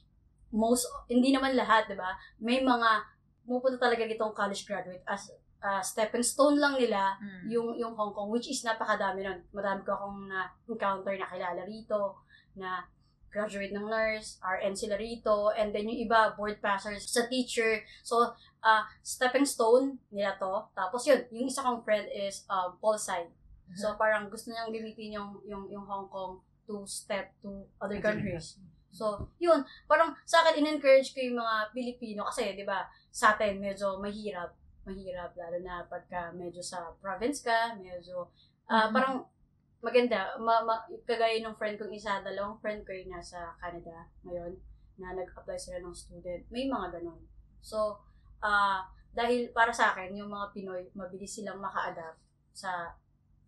most, hindi naman lahat, di ba? May mga, pumupunta talaga dito ang college graduate as uh, stepping stone lang nila Mm. yung yung Hong Kong, which is napakadami nun. Marami ko akong na-encounter na kilala rito, na graduate ng nurse, RN sila rito, and then yung iba, board passers sa teacher. So, uh, stepping stone nila to. Tapos yun, yung isa kong friend is um, Paul Side. So, parang gusto niyang gamitin yung, yung, yung Hong Kong to step to other countries. So, yun, parang sa akin, in-encourage ko yung mga Pilipino kasi, di ba, sa atin, medyo mahirap, mahirap, lalo na pagka medyo sa province ka, medyo, ah, Mhm. parang maganda, ma, ma, kagaya ng friend kong isa, dalawang friend ko yung nasa Canada ngayon, na nag-apply sila ng student, may mga ganun. So, ah, dahil para sa akin, yung mga Pinoy, mabilis silang maka-adapt sa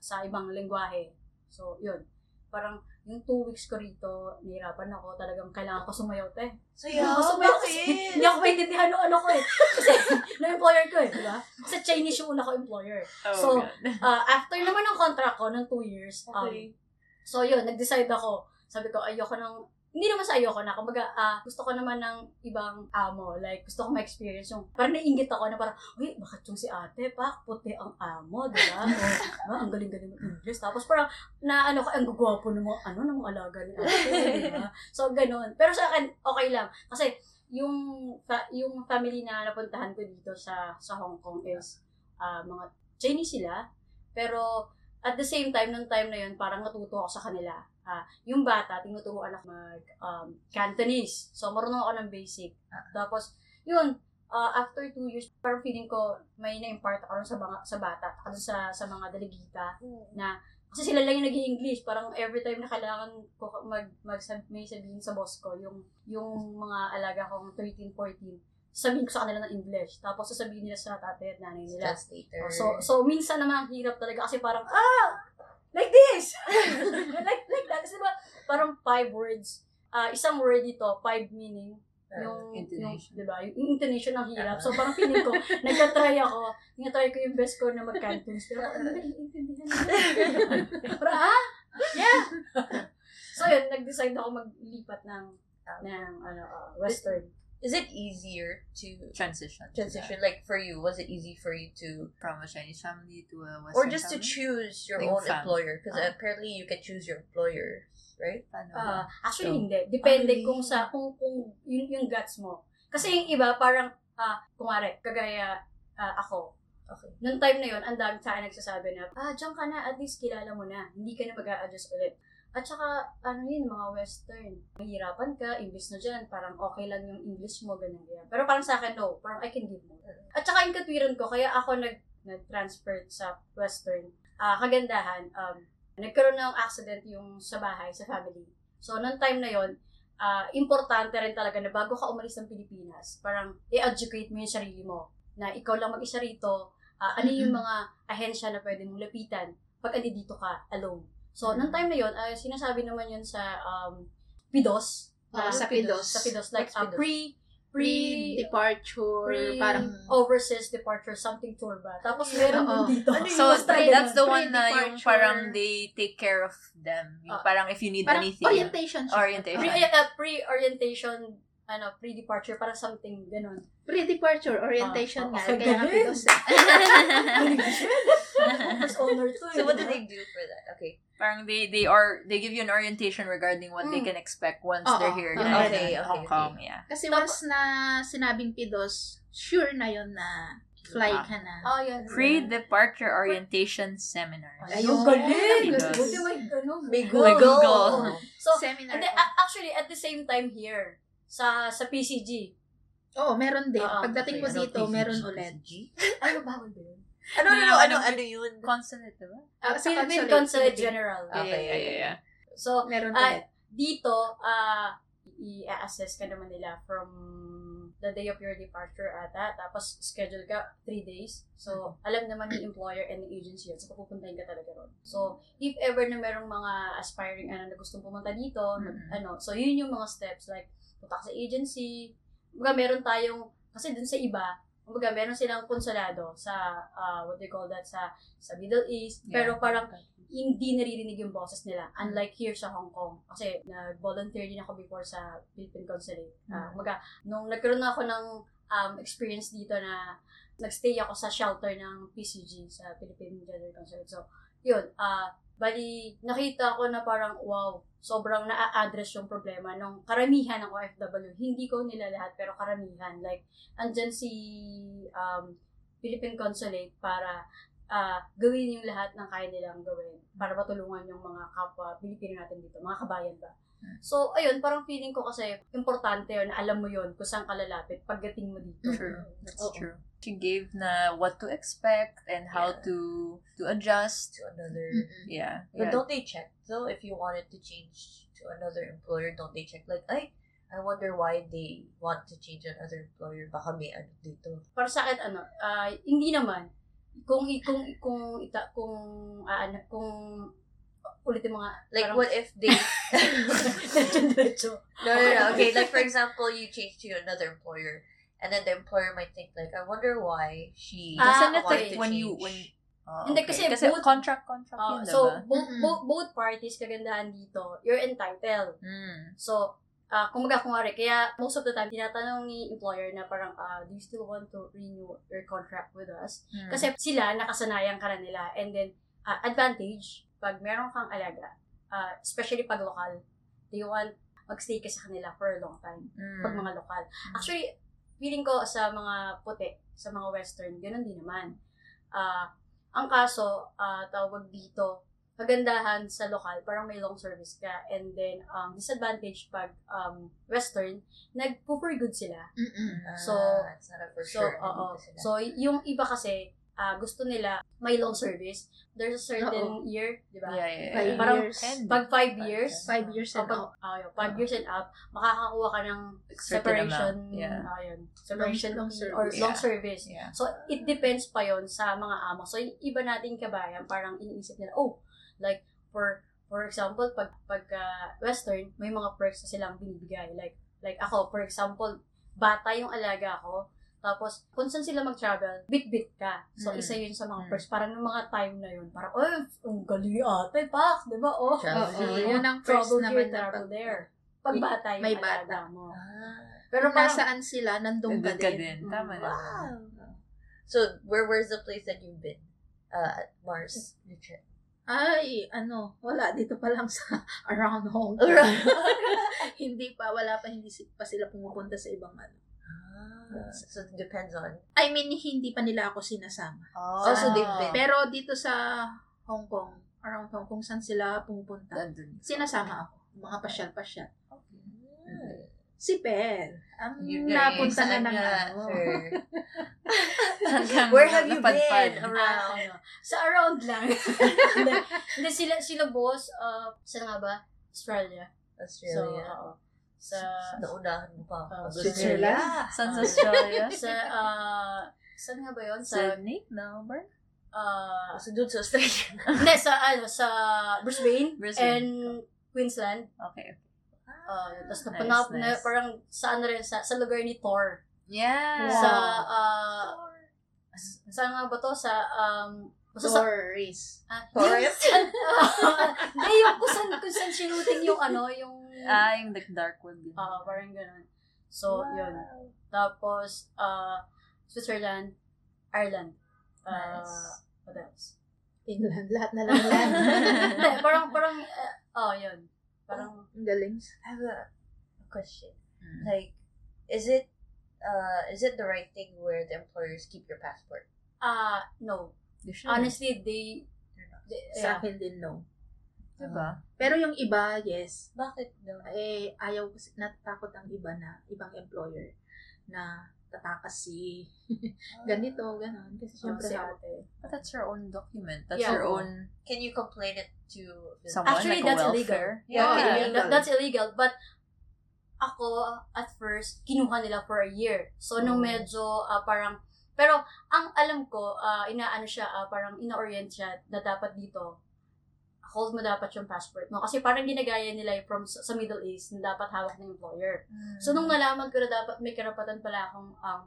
sa ibang lengguwahe. So, yun. Parang, yung two weeks ko rito, nahirapan ako. Talagang kailangan ko sumayaw, te. So, Hindi yeah, ako sumayaw kasi hindi ako maintindihan ng ano ko eh. Kasi, na-employer ko eh, di ba? Kasi Chinese yung una ko employer. Oh, So. Ah, after naman ng contract ko, ng two years, um, Okay. so yun, nag-decide ako. Sabi ko, ayoko ng, hindi naman sa ayoko na, kumbaga, ah, gusto ko naman ng ibang amo. Like, gusto ko ma-experience yung, parang nainggit ako na parang, uy, bakit yung si ate pa, puti ang amo, di ba? O, ang galing-galing ng English. Tapos parang, na ano ka, ang gugwapo ng mga, ano, ng mga alaga ni ate, di ba? So, ganun. Pero sa akin, okay lang. Kasi, yung, fa- yung family na napuntahan ko dito sa, sa Hong Kong is, ah, mga Chinese sila. Pero, at the same time, nung time na yun, parang natuto ako sa kanila. Ah, yung bata, tinuturuan ako mag um, Cantonese. So, marunong ako ng basic. Tapos, yun, ah, after two years, parang feeling ko may na-impart ako sa, mga, sa bata, at sa, sa mga delegita, na, kasi sila lang yung nag english Parang every time na kailangan ko mag, mag may sabihin sa boss ko, yung, yung mga alaga kong 13, 14, sabihin ko sa kanila ng English. Tapos sasabihin nila sa tatay at nanay nila. Translator. So, so minsan naman hirap talaga kasi parang, ah, like this! like, like that. Kasi diba, parang five words. ah isang word dito, five meaning. Yung, intonation. Yung, diba, yung intonation ng hirap. So, parang feeling ko, nagka-try ako, nagka-try ko yung best ko na mag-cantons. Pero, hindi naiintindihan nila. Parang, ah, yeah! so, yun, nag-decide ako maglipat ng, ng, ano, ah, western. Is it easier to transition. to transition? Like for you, was it easy for you to, from a Chinese family to a Western or just to family? choose your Like own fam- employer? Because Ah. apparently you can choose your employer, right? Paano Ah, ba? actually So, hindi. Depende Ah, really? kung sa kung kung yun yung guts mo. Kasi yung iba parang ah kumare kagaya ah, ako. Okay. Nung time na yun, ang dami sa akin nagsasabi na, ah, diyan ka na, at least kilala mo na. Hindi ka na mag adjust ulit. At saka, ano yun, mga western. Mahirapan ka, imbis na dyan, parang okay lang yung English mo, ganyan, ganyan. Pero parang sa akin, no. Parang I can give more. At saka yung katwiran ko, kaya ako nag, nag-transfer sa western. Ah, kagandahan, um, nagkaroon ng accident yung sa bahay, sa family. So, nung time na yon ah, importante rin talaga na bago ka umalis ng Pilipinas, parang i-educate mo yung sarili mo. Na ikaw lang mag-isa rito, ah, ano yung mga ahensya na pwede mong lapitan pag andi dito ka alone. So, nung time na yon ah, sinasabi naman yun sa um, PIDOS. Ah, Ah, sa PIDOS. Sa PIDOS. Like, PIDOS? pre, pre, Pre-departure, pre, parang... overseas departure, something tour ba? Tapos meron din dito. Ano yun? So, that's the one na yung parang they take care of them. Yung Ah. parang if you need Parang anything. orientation siya. Orientation. Pre, uh, pre-orientation, ano, pre-departure, parang something, ganun. Pre-departure, orientation Ah, nga. okay, Kaya pidos. First honor to. So eh, what do they do for that? Okay. Parang they they are they give you an orientation regarding what they Mm. can expect once Oo, they're here oo. in Okay, Hong okay, Kong. Yeah. Kasi Tapos- once na sinabing pidos, sure na yon na fly Ah. ka na. Oh, yun. Pre-departure orientation seminars. Ay, yung galing! Buti may ganun. May May Google. So, Seminar. and then, actually, at the same time here, sa sa PCG. Oo, meron din. Oo, Pagdating mo Okay, ano, dito, PCG, meron ulit. Ay, bawal ba yun? Ano, ano, No, ano, ano- ano yun? Consulate, diba? Ah, sa Philippine consulate, Consulate. General. Yeah, yeah, yeah, yeah, yeah. So, Meron ulit. dito, ah, i-assess ka naman nila from the day of your departure ata. Tapos, schedule ka three days. So, alam naman yung employer and yung agency yun. So, pupuntahin ka talaga ron. So, if ever na merong mga aspiring ano, na gustong pumunta dito, na- Mhm. ano, so yun yung mga steps. Like, punta ka sa agency. Mga meron tayong, kasi dun sa iba, kumbaga meron silang konsulado sa, ah, what they call that, sa sa Middle East. Pero Yeah. parang, hindi naririnig yung boses nila. Unlike here sa Hong Kong. Kasi nag-volunteer din ako before sa Philippine Consulate. Ah, kumbaga, nung nagkaroon na ako ng um, experience dito na nagstay ako sa shelter ng PCG sa Philippine General Consulate. So, yun. ah bali, nakita ko na parang, wow, sobrang na-address yung problema ng karamihan ng OFW. Hindi ko nila lahat, pero karamihan. Like, andyan si um, Philippine Consulate para ah, gawin yung lahat ng kaya nilang gawin para matulungan yung mga kapwa Pilipino natin dito, mga kabayan ba. So, ayun, parang feeling ko kasi importante yun, na alam mo yun kung saan ka lalapit pagdating mo dito. True. That's Oo. true. She gave na what to expect and how Yeah. to to adjust. to another. Yeah. But yeah. don't they check though if you wanted to change to another employer? Don't they check like, ay, I wonder why they want to change another employer. Baka may ano dito. Para sa akin, ano, ah, hindi naman. Kung, kung, kung, ita, kung, ano, kung, ulitin mo nga. Like, parang- what if they... No, no, no. Okay, like for example, you change to another employer, and then the employer might think like, I wonder why she Ah, wanted like to when you change. when Oh, Hindi, okay. kasi kasi both- contract contract Ah, yun, so, diba? both, Mm-mm. both, both parties, kagandahan dito, you're entitled. Mm. So, ah kung kumbaga, kunwari, kaya most of the time, tinatanong ni employer na parang, ah, do you still want to renew your contract with us? Mm. Kasi sila, nakasanayan ka na nila. And then, ah, advantage, pag meron kang alaga, ah, especially pag lokal, they want magstay ka sa kanila for a long time. Mm. Pag mga lokal. Actually, feeling ko sa mga puti, sa mga western, ganun din naman. Ah, ang kaso, ah, tawag dito, kagandahan sa lokal, parang may long service ka. And then, um, disadvantage pag um, western, nag-for good sila. Mm-mm. So, Ah, it's not a for So, sure. oo. So, yung iba kasi, ah, gusto nila may long service. There's a certain year, di ba? Yeah, yeah, Five yeah. Parang years. Pag five years, Five years and pag, up. ah, yun, five years and up, makakakuha ka ng Certain separation, amount, yeah. ah, yun, separation Long- long fee or service. long Yeah. service. Yeah. So, it depends pa yon sa mga amo. So, yung iba nating kabayan, parang iniisip nila, oh, like, for for example, pag pagka western, may mga perks na silang binibigay. Like, like ako, for example, bata yung alaga ko, tapos, kung saan sila mag-travel, bit-bit ka. So, Mm. isa yun sa mga Mm. perks. Parang ng mga time na yun, parang, oh, ang galing ate, pak, di ba? Oh, Travel Oo, here. yun ang first travel naman here, na travel pag- there. Pag bata yung May bata. mo. Ah. Pero Kung parang, nasaan sila, nandun ka Nandun ka din. din. Mm. Tama na. Wow. So, where where's the place that you've been? Uh, at Mars. Retreat. Ay, ano, wala dito pa lang sa around Hong Kong. hindi pa, wala pa, hindi si- pa sila pumupunta sa ibang ano. Ah, so it depends on. I mean, hindi pa nila ako sinasama. Oh, so they've been. Pero dito sa Hong Kong, around Hong Kong, saan sila pumupunta? Nandun. Sinasama ako. Mga pasyal-pasyal. Hmm. Si Per, ang eh, napunta na ng ano. Where have you been? Ah, Around. ano, sa around lang. hindi, sila, sila boss, uh, saan nga ba? Australia. Australia. So, oo. Sa, Naunahan mo pa ako. Switzerland? Saan sa Australia? sa, uh, saan nga ba yun? Sa, Sydney? No, Bern? uh, So, doon sa Australia. hindi, sa, ano, sa Brisbane, Brisbane. and Queensland. Okay. Uh, tapos Nice, napanap na, nice. parang sa ano rin, sa, sa lugar ni Thor. Yeah. Sa, uh, saan nga ba to? Sa, um, basta sa, Tourist. ah, yung- Hindi, yung kung saan, kung saan sinuting yung ano, yung, Ah, yung like dark world. yun. Ah, parang ganun. So, yun. Tapos, uh, Switzerland, Ireland. Uh, Nice. What else? Finland, lahat na lang yan. Hindi, parang, parang, uh, oh, yun. Parang, Ang galing. I have a, a question. Mm. Like, is it uh is it the right thing where the employers keep your passport? ah, no. You. Honestly, they, They're not. they Sa yeah. akin din, no. Diba? Pero yung iba, yes. Bakit no? Eh, ayaw kasi, natatakot ang iba na, ibang employer, na tatakas si ganito, ganon. Kasi Oh, syempre, ate. But that's your own document. That's Yeah. your own Can you complain it to someone Actually, like that's illegal. Yeah, Okay, illegal. that- that's illegal. But, ako, at first, kinuha nila for a year. So, nung Oh. medyo, ah, parang, pero, ang alam ko, ah, inaano siya, ah, parang ina-orient siya na dapat dito, hold mo dapat yung passport mo. Kasi parang ginagaya nila yung from sa Middle East na dapat hawak ng employer. So, nung nalaman ko na dapat may karapatan pala akong um,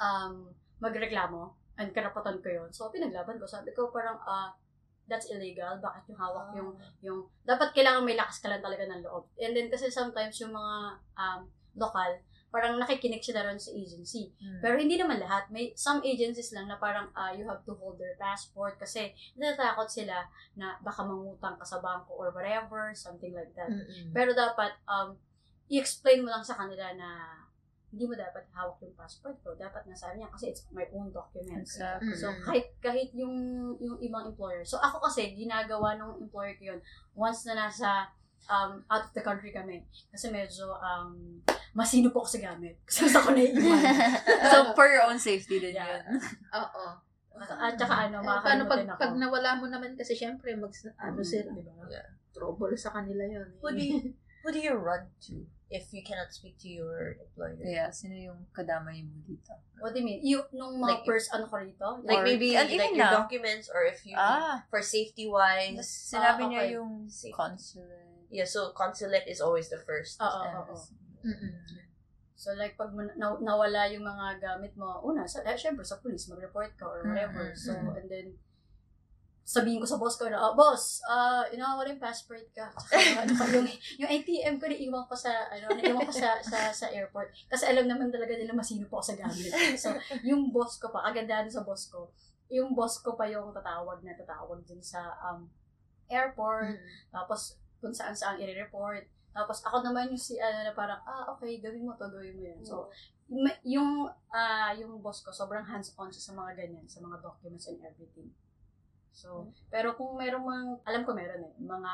um, magreklamo, and karapatan ko yun. So, pinaglaban ko. Sabi ko, parang, ah, that's illegal. Bakit yung hawak yung, yung, dapat kailangan may lakas ka lang talaga ng loob. And then, kasi sometimes yung mga um, lokal, parang nakikinig siya na rin sa agency. Mm. Pero hindi naman lahat. May some agencies lang na parang ah, you have to hold their passport kasi natatakot sila na baka mangutang ka sa bangko or whatever, something like that. Mm-mm. Pero dapat, um, i-explain mo lang sa kanila na hindi mo dapat hawak yung passport ko. Dapat nasa niya kasi it's my own documents. Exactly. So, kahit, kahit yung, yung ibang employer. So, ako kasi, ginagawa ng employer ko yun once na nasa um, out of the country kami. Kasi medyo um, masino po ako sa gamit. Kasi gusto ko na iiwan. so, for your own safety din Yeah. yun. Oo. At saka ano, Eh, paano pag, ako. pag nawala mo naman kasi syempre mag ano Mm, sila, diba? trouble sa kanila yun. Who do you who do you run to if you cannot speak to your employer? Yeah, sino yung kadamay mo dito? What do you mean? Yung, nung mga Like, first ano ko rito? Like Or- maybe and like your now. documents or if you Ah, for safety wise. sinabi Ah, niya okay. yung Safety. consulate. Yeah, so consulate is always the first. Oo, oo, oo. Mm-mm. So like pag na- nawala yung mga gamit mo, una, sa, eh, syempre sa police, mag-report ka or whatever. Mm, mm, So, and then, sabihin ko sa boss ko na, oh, boss, uh, inawala yung passport ka. Tsaka, ano pa, yung, yung ATM ko, naiwan ko sa, ano, naiwan ko sa, sa, sa airport. Kasi alam naman talaga nila masino po ako sa gamit. So, yung boss ko pa, kagandahan sa boss ko, yung boss ko pa yung tatawag na tatawag dun sa um, airport, tapos kung saan saan i-report. Tapos ako naman yung si ano na parang ah okay gawin mo to gawin mo yan. So ma- yung ah yung boss ko sobrang hands-on siya sa mga ganyan, sa mga documents and everything. So pero kung meron mang alam ko meron eh mga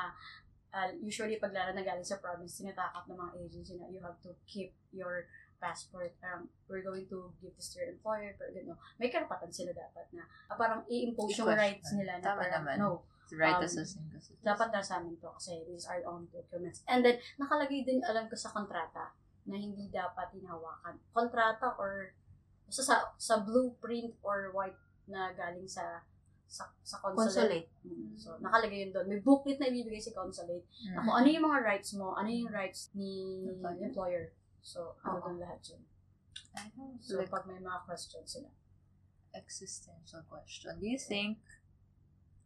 ah, usually pag lalo na galing sa province tinatakot ng mga agency na you have to keep your passport um, we're going to give this to your employer pero gano may karapatan sila dapat na ah, parang i-impose yung rights nila na Tama parang naman. no Right Um, assessing kasi. dapat na sa amin to kasi these are our own documents. And then, nakalagay din, alam ko sa kontrata, na hindi dapat hinawakan. Kontrata or, basta sa, sa blueprint or white na galing sa sa, sa consulate. Consulate. Mm. So, nakalagay yun doon. May booklet na ibibigay si consulate Mm. na kung ano yung mga rights mo, ano yung rights ni Employer. employer. So, ano Oo. doon lahat yun. So, like pag may mga questions sila. existential question. Do you think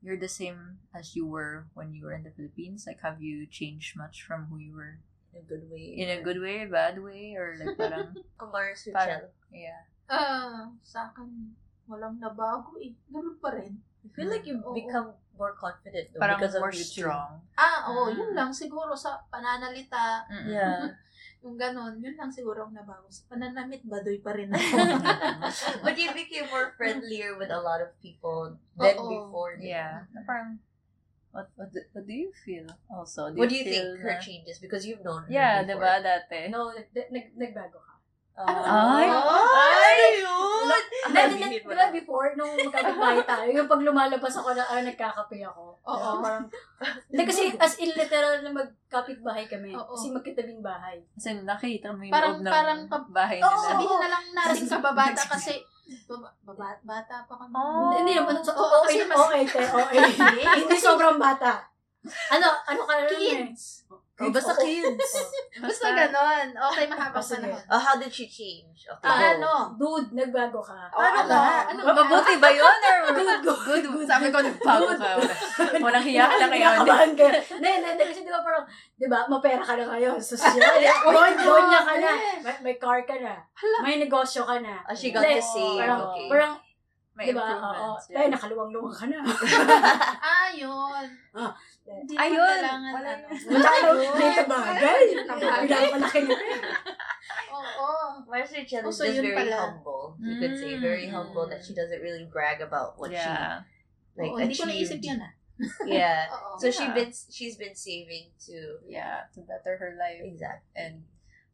you're the same as you were when you were in the Philippines? Like, have you changed much from who you were In a good way. in a good way, bad way, or like parang Kumars Parang- Rachel. yeah? Ah, sa akin, walang nabago eh. Ganun pa rin. I feel like you've Oo. become more confident though, Parang because of more YouTube. strong. Ah, oo, Mm. yun lang siguro sa pananalita, Mm-mm. Yeah. yung ganon, yun lang siguro ang nabago. Sa pananamit, baduy pa rin ako. but you became more friendlier with a lot of people than Oo. before. Yeah. Na parang, what, what, do, what do you feel also? What do you think her na- changes? Because you've known her Yeah, before. diba dati? No, nag, nag, nagbago ka. Oh. Ay! Ay! yun! Hindi, hindi, di ba before, nung magkakapit tayo, yung pag lumalabas ako na, ah, nagkakape ako. Oo. Parang, hindi kasi as in literal na magkapit bahay kami. Oo. Kasi magkitabing bahay. Kasi nakita mo yung Parang- loob ng parang bahay Oo, nila. Sabihin na lang natin kababata kasi baba, bata pa kami. Oh. Hindi naman, so, Oo, okay, okay, te, okay. Hindi sobrang bata. Ano, ano ka na naman eh? Oh, basta kids. Basta ganon. Okay, mahabang Oh, panahon. Oh, how did she change? Okay, Ah, go. ano? Dude, nagbago ka. Paano ano? ba? Ano ba? Mabuti ba yun? Or Good, good, good? Sabi ko, nagbago ka. Wala. Walang hiya ka na kayo. Kinakabahan ka. Hindi, hindi. Kasi di ba parang, di ba, mapera ka na ngayon. Social. Doon, doon niya ka na. May, may car ka na. May negosyo ka na. Oh, she got Hindi, to save. Parang, okay. parang, May di ba, oo. improvements. Tayo, nakaluwang-luwang ka na. Ah, yun. Ah, Hindi Ayun. kailangan Wala ano. Wala ka na, dito bagay. Bagay. Pinapalaki niya. Oo. Mars Rachel is so just yun very pala. humble. You could say very Mm. humble that she doesn't really brag about what Yeah. she like Oo, hindi ko achieved. naisip yan ah. Yeah. So she Yeah. been she's been saving to Yeah, to better her life. exactly. And,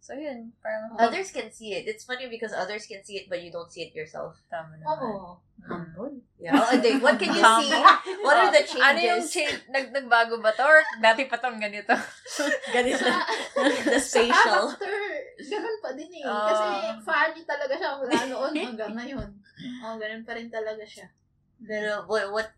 so yun, parang Others can see it. It's funny because others can see it, but you don't see it yourself. tama naman. Oo. Humble. Yeah. Oh, and then, what can you see? What are the changes? Ano yung change? Nag, nagbago ba to? Or dati pa tong ganito? Ganito. the Sa spatial. after, ganun pa din eh. Ah. Kasi funny talaga siya mula noon hanggang ngayon. Oo, ganun pa rin talaga siya. Pero what what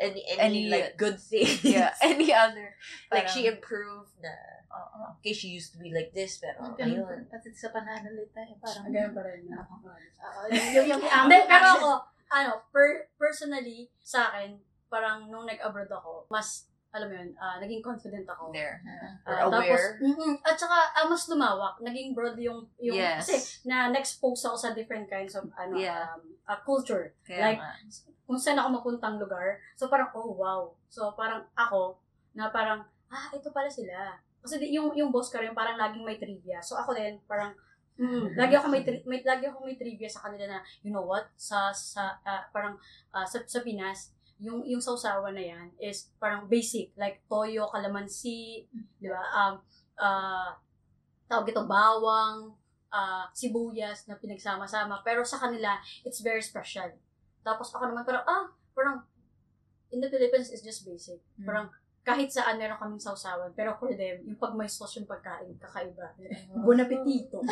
any any, Any- like good things? yeah. Any other? like she improved na. Oo. Okay, she used to be like this, pero pa, ayun. pati sa pananalita eh. Parang, Ganun pa rin. Oo. Oo, yung, Hindi, pero ako, ano, per, personally, sa akin, parang nung nag-abroad ako, mas, alam mo yun, ah, naging confident ako. There. Ah, Or aware. Tapos, mm at saka, ah, mas lumawak. Naging broad yung, yung Yes. kasi, na na-expose ako sa different kinds of, ano, Yeah. um, ah, culture. Kaya Like, nga. Kung saan ako mapuntang lugar. So, parang, oh, wow. So, parang ako, na parang, ah, ito pala sila. Kasi yung, yung boss ko rin, parang laging may trivia. So, ako din, parang, Mm, lagi ako may, tri- may lagi ako may trivia sa kanila na you know what sa sa ah, parang ah, sa, sa Pinas yung yung sausawan na yan is parang basic like toyo kalamansi di ba? Um ah tawag ito bawang ah, sibuyas na pinagsama-sama. Pero sa kanila it's very special. Tapos ako naman parang ah parang in the Philippines it's just basic. Mm. parang kahit saan meron kaming sausawan pero for them yung pag may sauce yung pagkain kakaiba. Bon appetito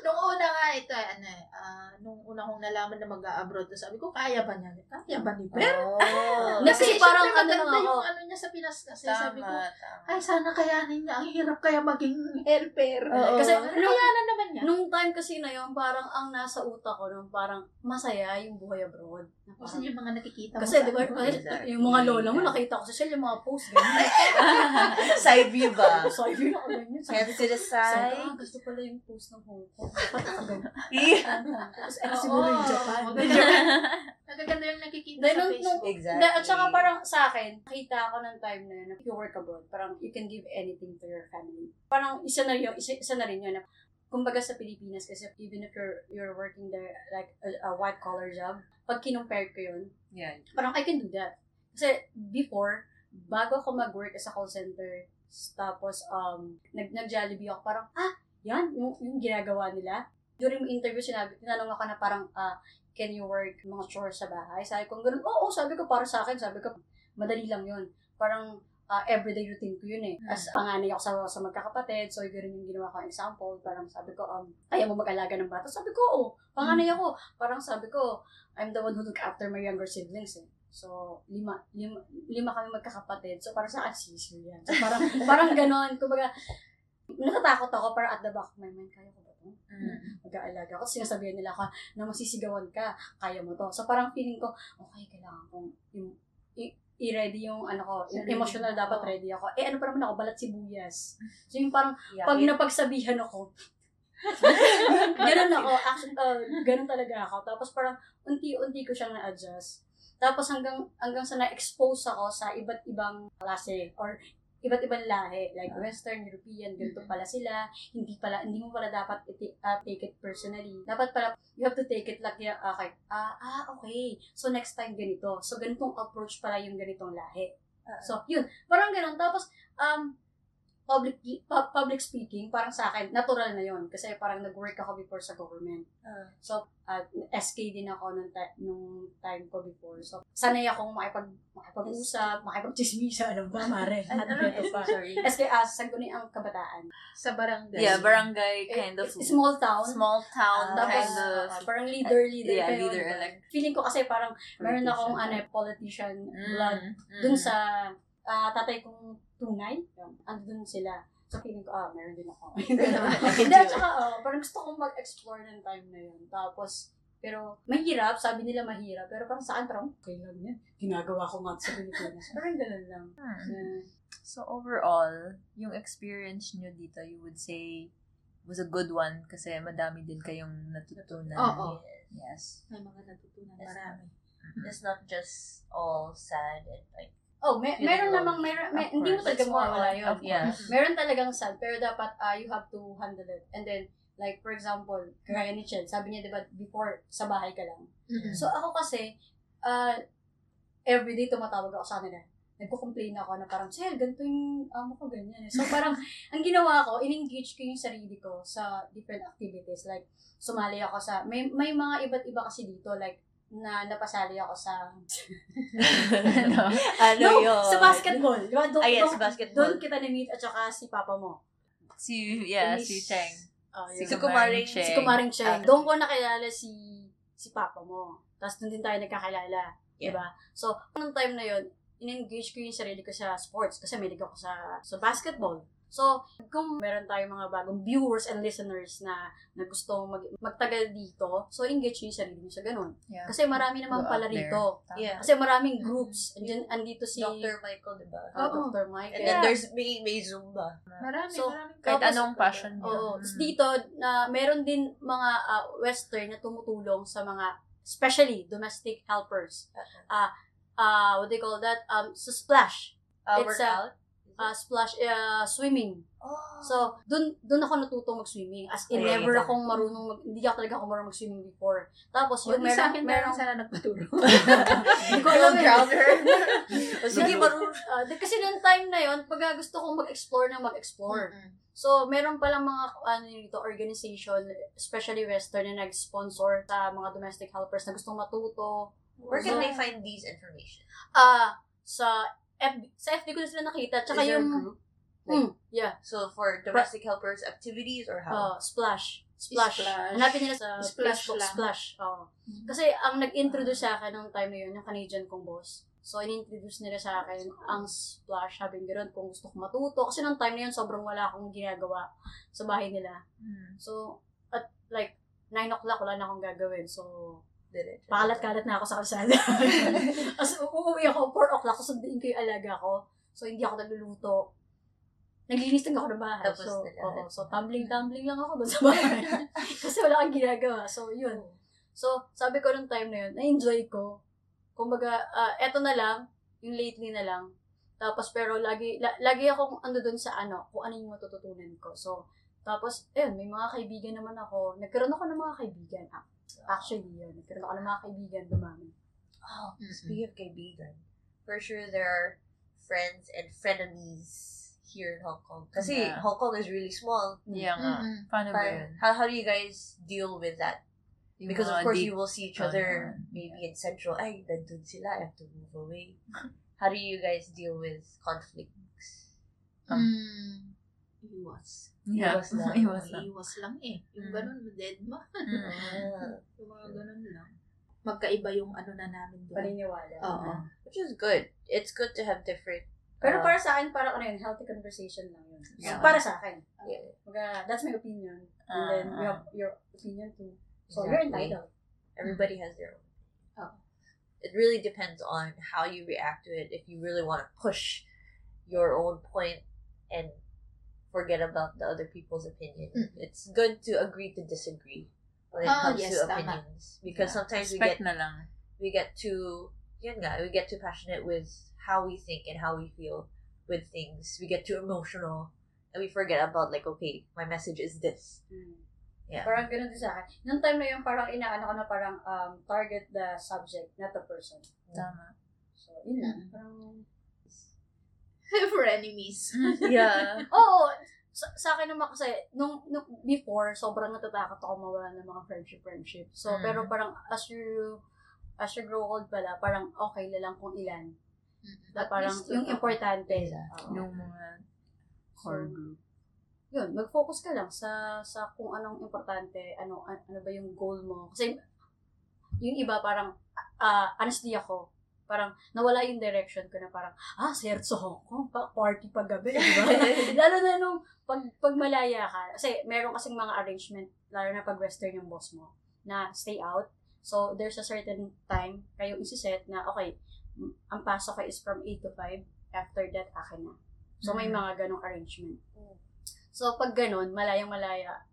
Nung una nga, ito eh, ano eh, ah, nung una kong nalaman na mag-abroad, sabi ko, kaya ba niya? Kaya ba ni Per? Oh. Kasi Kasi parang parang ano lang ako. yung ano niya sa Pinas kasi sabi ko, tama. ay sana kayanin niya. Ang hirap kaya maging helper. Oo. Kasi Ano kayanan naman niya? Nung time kasi na yun, parang ang nasa utak ko nung parang masaya yung buhay abroad. Na Kasi parang- yung mga nakikita mo kasi di ba, Exactly. yung mga lola mo, nakita ko sa sila yung mga post. Side view ba? I feel ako ganyan. Kaya to the Sabi side. ko, ah, gusto pala yung post ng Hong Kong. Dapat ako ganyan. Tapos, siguro yung Japan. maganda. Nagaganda yung nakikita Dahil sa nung- Facebook. Exactly. Hindi, at saka parang sa akin, nakita ako ng time na yun, na if you work abroad, parang you can give anything to your family. Parang isa na yun, isa, isa na rin yun. Kumbaga sa Pilipinas, kasi even if you're you're working there, like a, a white collar job, pag kinumpare ko yun, Yeah. parang I can do that. Kasi before, bago ako mag-work as a call center, tapos um, nag, nag-Jollibee ako, parang, ah, yan, yung, yung ginagawa nila. During interview, sinabi, tinanong ako na parang, ah, can you work mga chores sa bahay? Sabi ko, ganun, oo, sabi ko, para sa akin, sabi ko, madali lang yun. Parang, ah, everyday routine ko yun eh. As panganay ako sa, sa magkakapatid, so yun yung ginawa ko example. Parang sabi ko, um, kaya mo mag-alaga ng bata? Sabi ko, oo, panganay ako. Parang sabi ko, I'm the one who look after my younger siblings eh. So, lima, lima, lima kami magkakapatid. So, parang sa akin, yan. So, parang, parang ganon. Kumbaga, natatakot ako, parang at the back of my mind, kaya ko ba ito? Mag-aalaga ako. Sinasabihan nila ako na masisigawan ka, kaya mo to. So, parang feeling ko, okay, kailangan kong yung, i- i-ready yung ano ko, yung emotional mo. dapat ready ako. Eh, ano pa naman ako, balat sibuyas. So, yung parang, Yeah, pag it- napagsabihan ako, ganun ako, actually, uh, ganun talaga ako. Tapos parang unti-unti ko siyang na-adjust. Tapos hanggang hanggang sa na-expose ako sa iba't ibang klase or iba't ibang lahi, like Western, European, ganito pala sila. Hindi pala, hindi mo pala dapat iti- ah, take it personally. Dapat pala, you have to take it like, yeah, okay, ah, ah, okay. So next time ganito. So ganitong approach pala yung ganitong lahi. So, yun. Parang ganun. Tapos, um, public pu- public speaking, parang sa akin, natural na yon Kasi parang nag-work ako before sa government. Ah. So, at SK din ako nung, ti- nung time ko before. So, sanay akong makipag, makipag-usap, makipag-chismisa, alam ba, mare? Ano ito pa? Sorry. SK, ah, Sangguniang Kabataan. Sa barangay. Yeah, barangay kind of Eh, small town. small town Ah, Tapos, kind of ah, parang leader, leader. yeah, kayo. leader elect. Feeling ko kasi parang meron akong ano, politician Mm, blood mm. dun sa ah, tatay kong tunay. Yun, Andun sila. So, feeling ko, ah, meron din ako. Hindi, at saka, ah, parang gusto kong mag-explore ng time na yun. Tapos, pero, mahirap, sabi nila mahirap, pero parang saan, parang, okay lang yan. Ginagawa ko nga sa Pilipinas. Parang ganun lang. Hmm. Yeah. So overall, yung experience nyo dito, you would say was a good one kasi madami din kayong natutunan. Oo. Yes. May mga natutunan marami. It's not just all sad and like Oh, may, meron namang, meron, may, hindi mo talaga mawawala yun. of course. Meron talagang sad, pero dapat ah you have to handle it. And then, like, for example, kagaya ni Chel, sabi niya, di ba, before, sa bahay ka lang. Mm-mm. So, ako kasi, uh, everyday tumatawag ako sa kanila. Nagko-complain ako na parang, Chel, ganito yung amo ko, ganyan. eh." So, parang, ang ginawa ko, in-engage ko yung sarili ko sa different activities. Like, sumali ako sa, may, may mga iba't iba kasi dito, like, na napasali ako sa, ano? ano no, yun? sa basketball. Di ba? Doon, Ah, yes, doon- basketball. Doon kita na-meet at saka si papa mo. Si, yeah, Miss- si Cheng. Oh, Si yun. Kumaring Cheng. Si Kumaring Cheng. Ah. Doon ko nakilala si si papa mo. Tapos doon din tayo nagkakilala. Yeah. Diba? So, nung time na yun, in-engage ko yung sarili ko sa sports kasi may ako sa sa basketball. So, kung meron tayong mga bagong viewers and listeners na, na gusto mag, magtagal dito, so engage nyo yung sarili nyo sa ganun. Yeah. Kasi marami naman Go pala rito. Yeah. Kasi maraming groups. Andyan, andito si Dr. Michael, diba? uh, Oo. Dr. Mike. And then there's may, may Zumba. Marami, So, marami. Kahit Tapos, anong passion niya. Oo. Mm. Tapos dito, na meron din mga ah, western na tumutulong sa mga, especially domestic helpers. Ah, ah, what do you call that? Um, sa splash. Uh, It's a- Ah, splash, ah, swimming. oh. So, dun, dun ako natuto mag-swimming. As in, Ay, never ito. akong marunong, mag, hindi ako talaga ako marunong mag-swimming before. Tapos, O, yun, di sa meron, akin meron, meron sana nagpaturo. hindi ko alam eh. sige, marunong. Di- kasi nung time na yon pag gusto kong mag-explore na mag-explore. So, meron palang mga ano dito, organization, especially Western, na nag-sponsor sa mga domestic helpers na gustong matuto. Where can So, they find these information? Ah, sa FB, sa FB ko na sila nakita. Tsaka Is yung, group? hmm, yeah, So for domestic helpers activities or how? ah, Splash. Splash. Splash. Hanapin nila sa Splash Facebook, lang. Splash. Oo. Kasi ang nag-introduce sa akin nung time na yun, yung Canadian kong boss. So, in-introduce nila sa akin ang Splash. Sabi nga ron, kung gusto ko matuto. Kasi nung time na yun, sobrang wala akong ginagawa sa bahay nila. Mm. So, at like, 9 o'clock, wala na akong gagawin. So, Diretso. pakalat-kalat na ako sa kalsada. As uuwi ako, 4 o'clock, susundin ko yung alaga ko. So, hindi ako nagluluto. Naglinis lang ako ng bahay. Tapos so, oo, so tumbling-tumbling lang ako doon sa bahay. Kasi wala kang ginagawa. So, yun. So, sabi ko nung time na yun, na-enjoy ko. Kumbaga, ah, eto na lang, yung lately na lang. Tapos, pero lagi, la- lagi akong ando doon sa ano, kung ano yung matututunan ko. So, tapos, ayun, may mga kaibigan naman ako. Nagkaroon ako ng mga kaibigan. Ah, Actually, yun. Nagkaroon ako ng mga kaibigan dumami. Oh, speaking of kaibigan, for sure there are friends and frenemies here in Hong Kong. Kasi Yeah. Hong Kong is really small. Yeah nga. Mm-mm. Paano ba yun? how, how do you guys deal with that? Yung Because of course deep- you will see each other yeah. maybe in Central. Ay, nandun sila. I have to move away. How do you guys deal with conflicts? Mm. Iwas. Yeah. Iwas lang. Iwas lang. Iwas lang eh. Yung Mm. ganun, dead ma. Mm. Yung mga ganun lang. Magkaiba yung ano na namin doon. Paniniwala. Oo. which is good. It's good to have different. Pero uh, para sa akin, parang ano yun, healthy conversation lang yun. So, Yeah. para sa akin. Yeah. Kumbaga, that's my opinion. And then, you ah. have your opinion too. So, you're Exactly. entitled. Everybody has their own. Oh. It really depends on how you react to it. If you really want to push your own point and forget about the other people's opinion, Mm. it's good to agree to disagree when it Oh, comes yes, to tama. opinions. Because Yeah. sometimes we get na lang. we get too yun nga, we get too passionate with how we think and how we feel with things. We get too emotional and we forget about like, okay, my message is this. Mm. Yeah. Parang ganun din sa akin. Nung time na yun, parang inaano ko na parang um, target the subject, not the person. Tama. So, yun lang. Mm. Parang, Frenemies. yeah. oo, sa, sa akin naman kasi, nung, nung before, sobrang natatakot ako mawala ng mga friendship-friendship. So, Mm. pero parang as you, as you grow old pala, parang okay na lang kung ilan. Na At parang least, yung importante. Oo. Yung mga core So, group. yun, mag-focus ka lang sa sa kung anong importante, ano an- ano ba yung goal mo. Kasi yung iba parang ah honestly ako, parang nawala yung direction ko na parang ah, Sir sa Hong Kong, pa party pa gabi, di ba? lalo na nung pag, pag malaya ka. Kasi meron kasing mga arrangement, lalo na pag western yung boss mo, na stay out. So, there's a certain time kayo isi-set na, okay, ang pasok ko is from 8 to 5. After that, akin na. So, may Mhm. mga ganong arrangement. So, pag ganun, malayang-malaya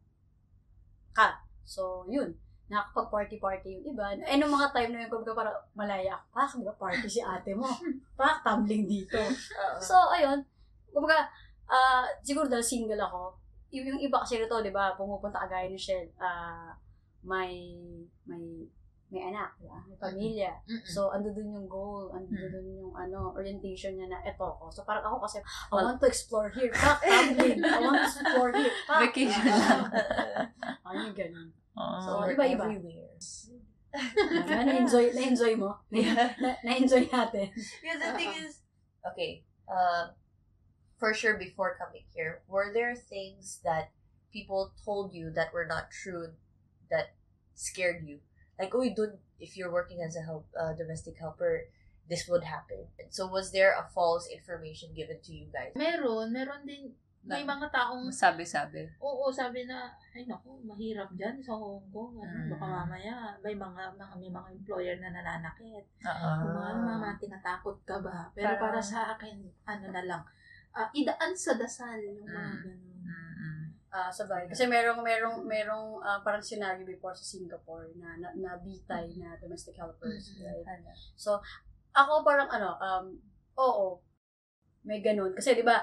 ka. So, yun. Nakakapag-party-party yung iba. Eh, nung mga time na yun, kumbaga parang malaya ako. Pak, di ba, party si ate mo. Pak, tumbling dito. So, ayun. Kumbaga, ah siguro dahil single ako, yung, yung iba kasi rito, di ba, pumupunta kagaya ni Shell, ah may, may, may anak, di ba? May pamilya. Mm-mm. So, ando dun yung goal, ando Hmm. dun yung ano, orientation niya na eto ko. So, parang ako kasi, I want to explore here. Pak, tumbling. I want to explore here. Pak. Vacation Ah, lang. Ano ganun. Oo. So, iba-iba. everywhere. Na-enjoy, na-enjoy mo. Yeah. Na, na-enjoy natin. Yeah, the thing Uh-uh. is, okay, uh, for sure before coming here, were there things that people told you that were not true that scared you? Like, oh, you don't, if you're working as a help, uh, domestic helper, this would happen. So was there a false information given to you guys? Meron, meron din may mga taong, Sabi-sabi. oo, sabi na, ay naku, mahirap dyan sa Hong Kong. Ano, Mm. baka mamaya, may mga, mga, may mga employer na nananakit. Oo. Mga, mga tinatakot ka ba? Pero para Parang- sa akin, ano na lang, ah, idaan sa dasal yung mga Mm. ganun. Ah, sabay. Kasi merong merong merong ah, parang scenario before sa Singapore na na, na bitay na domestic helpers, Mm-mm. right? Ano? So, ako parang ano, um, oo, may ganun. Kasi di ba,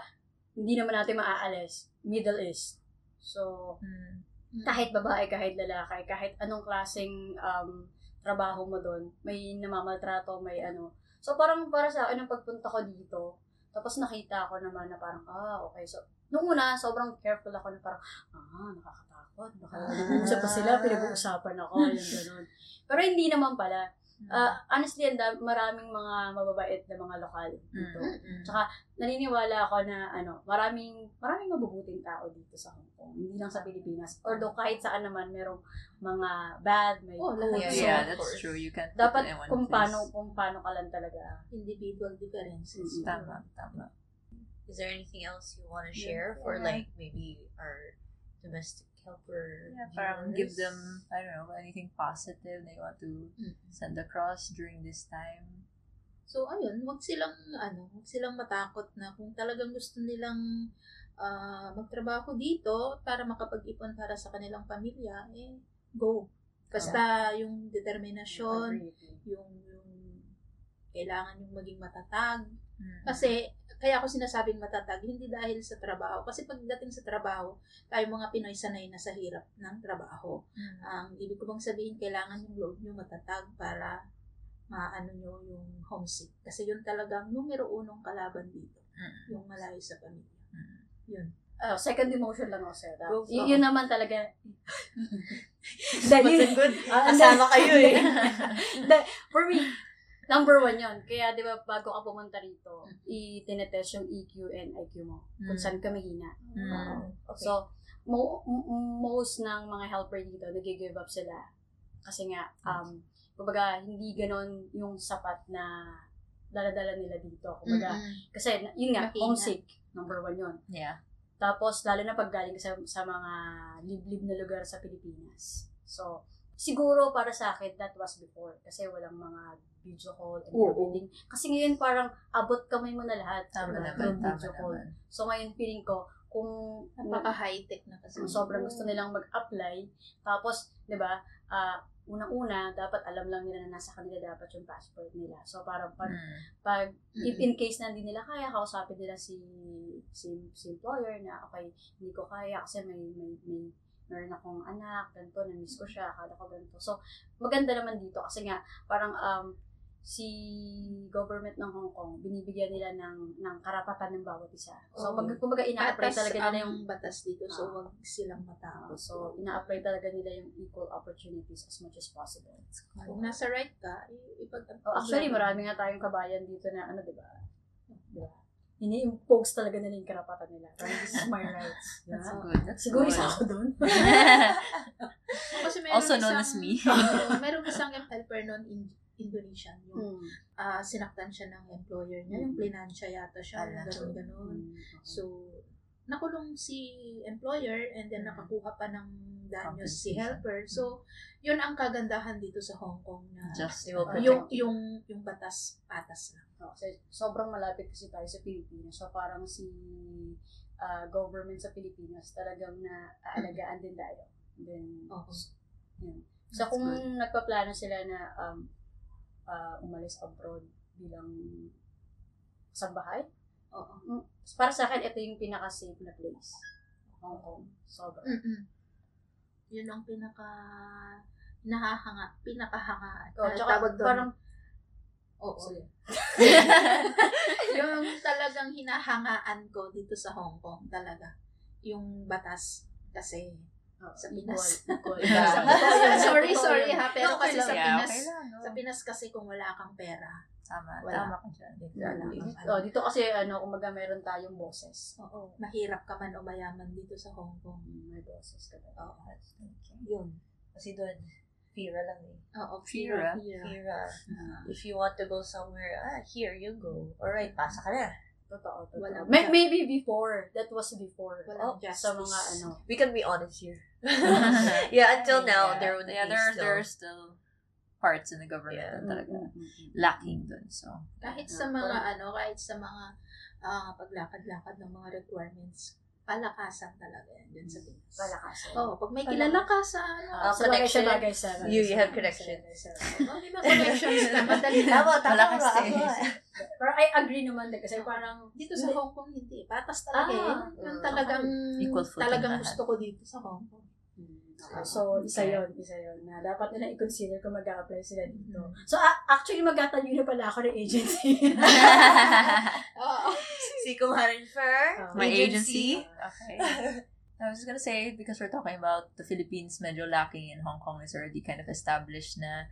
hindi naman natin maaalis. Middle East. So, Mm. kahit babae, kahit lalaki, kahit anong klaseng um, trabaho mo doon, may namamaltrato, may ano. So, parang para sa akin, nung pagpunta ko dito, tapos nakita ko naman na parang, ah, okay. So, nung una, sobrang careful ako na parang, ah, nakakatakot. Baka nag-uusap pa sila, pinag-uusapan ako, yung ganun. Pero hindi naman pala. Ah, honestly, ang dam- maraming mga mababait na mga lokal dito. Mm-mm. Tsaka, naniniwala ako na, ano, maraming, maraming mabubuting tao dito sa Hong Kong. Hindi lang sa Pilipinas. Although, kahit saan naman, merong mga bad, may Oh, good. Yeah, So, yeah, that's course. true. You can't dapat kung place. paano, kung paano ka lang talaga. Individual differences. Mm-mm. Tama, tama. Is there anything else you want to Yeah. share for Yeah. like maybe our domestic helper? Yeah, parang give viewers? them, I don't know, anything positive that you want to Mm. send across during this time. So, ayun, wag silang, ano, wag silang matakot na kung talagang gusto nilang ah, magtrabaho dito para makapag-ipon para sa kanilang pamilya, eh, go. Basta yung determinasyon, yung, yung kailangan yung maging matatag. Mm. Kasi, kaya ako sinasabing matatag, hindi dahil sa trabaho. Kasi pagdating sa trabaho, tayo mga Pinoy sanay na sa hirap ng trabaho. Mm. Ang ibig ko bang sabihin, kailangan yung loob nyo matatag para maano nyo yung homesick. Kasi yun talagang numero unong kalaban dito. Mm. Yung malayo sa pamilya. Mm. Yun. Ah, second emotion lang ako sa'yo. Go, Y- yun naman talaga. Dahil good. Ah, Kasama kayo eh. For me, number one yun. Kaya, di ba, bago ka pumunta rito, i-tinetest yung EQ and IQ mo. Kung Mm. saan ka mahina. Mm. Okay. So, mo, most ng mga helper dito, nag-give up sila. Kasi nga, um, kumbaga, hindi ganon yung sapat na daladala nila dito. Kumbaga, Mm-mm. kasi, yun nga, Mahina. homesick. Number one yun. Yeah. Tapos, lalo na pag galing sa, sa mga liblib na lugar sa Pilipinas. So, siguro para sa akin, that was before. Kasi walang mga video call and Oo. everything. Kasi ngayon parang abot kamay mo na lahat. Tama naman, tama video call. naman. So, ngayon feeling ko, kung Napaka-high-tech na kasi. kung sobrang gusto nilang mag-apply, tapos, di ba, ah, unang-una, dapat alam lang nila na nasa kanila dapat yung passport nila. So, parang pag, Mm. pag if in case na hindi nila kaya, kausapin nila si, si, si employer na, okay, hindi ko kaya kasi may, may, may, meron akong anak, ganito, na-miss ko siya, akala ko ganito. So, maganda naman dito kasi nga, parang, um, si government ng Hong Kong, binibigyan nila ng, ng karapatan ng bawat isa. So, Oo. pag, kumbaga, ina-apply Batas talaga nila yung batas dito, so Ah. wag silang matakot. so, ina-apply talaga nila yung equal opportunities as much as possible. Kung nasa right ka, ipag Oh, actually, marami nga tayong kabayan dito na, ano, di ba? Ini-impose talaga nila yung karapatan nila. Parang, this is my rights. That's Yeah. good. That's Siguro good. isa ako doon. Kasi meron Also known isang, as me. Oo, meron isang helper noon in Indonesian. Yung Hmm. ah, sinaktan siya ng employer niya. Yung plinansya yata siya. Ala. Ganun, ganun. Hmm. So, nakulong si employer and then nakakuha pa ng danyos si helper. So, yun ang kagandahan dito sa Hong Kong na Just uh, yung yung yung batas patas lang. No, kasi sobrang malapit kasi tayo sa Pilipinas. So, parang si ah, government sa Pilipinas talagang na aalagaan din tayo. Then, Oo. yun. So, kung nagpaplano sila na um, ah, umalis abroad bilang kasambahay, Oo. Mm, para sa akin, ito yung pinaka-safe na place. Hong Kong. Sobra. Mm-mm. Yun ang pinaka nahahanga, pinakahanga. Oh, tsaka tawag doon. parang, Oo. Sige. yung talagang hinahangaan ko dito sa Hong Kong talaga. Yung batas. Kasi sa Pinas. Equal. Sa- sorry, sorry ha. Pero Okay kasi lang. sa yeah, Pinas, okay lang. no? sa Pinas kasi kung wala kang pera, Tama, Wala. tama ka dyan. Exactly. Oh, dito kasi, ano, umaga meron tayong bosses. oo, mahirap ka man o mayaman dito sa Hong Kong. Mm, May bosses ka ba? Oo. Okay. Yun. Kasi doon, Fira lang eh. Oo, Fira. Fira. Fira. Ah. If you want to go somewhere, ah, here you go. Alright, pasa ka na. Totoo, totoo. Walang May- maybe before. That was before. Walang Oh, sa mga ano. We can be honest here. yeah, until now, Yeah. there would yeah, be there, still. there are still parts in the government Yeah. na talaga lacking dun. So, Kahit sa mga ano, kahit sa mga ah, paglakad-lakad ng mga requirements, palakasan talaga yan dun sa Pinas. Palakasan. Oo, pag may kilala ka sa ano, Ah, sa bagay connection. sa bagay sa You- you have sa- connection. sa- sa- oh, may mga connections ka, madali. Tama, tama ba? eh. Ako, eh. Pero I agree naman din kasi parang Dito sa. Hong Kong, hindi. Patas talaga Ah, eh. Yung talagang, Equal footing talagang lahat. gusto ko dito sa Hong Kong. Okay, so, isa yon isa yon na dapat nila i-consider kung mag apply sila dito. Mm. So, a- actually, magtatayo na pala ako ng agency. Oo. Si Kumarin Fer, Ah. my agency. Okay. I was gonna say, because we're talking about the Philippines medyo lacking in Hong Kong is already kind of established na,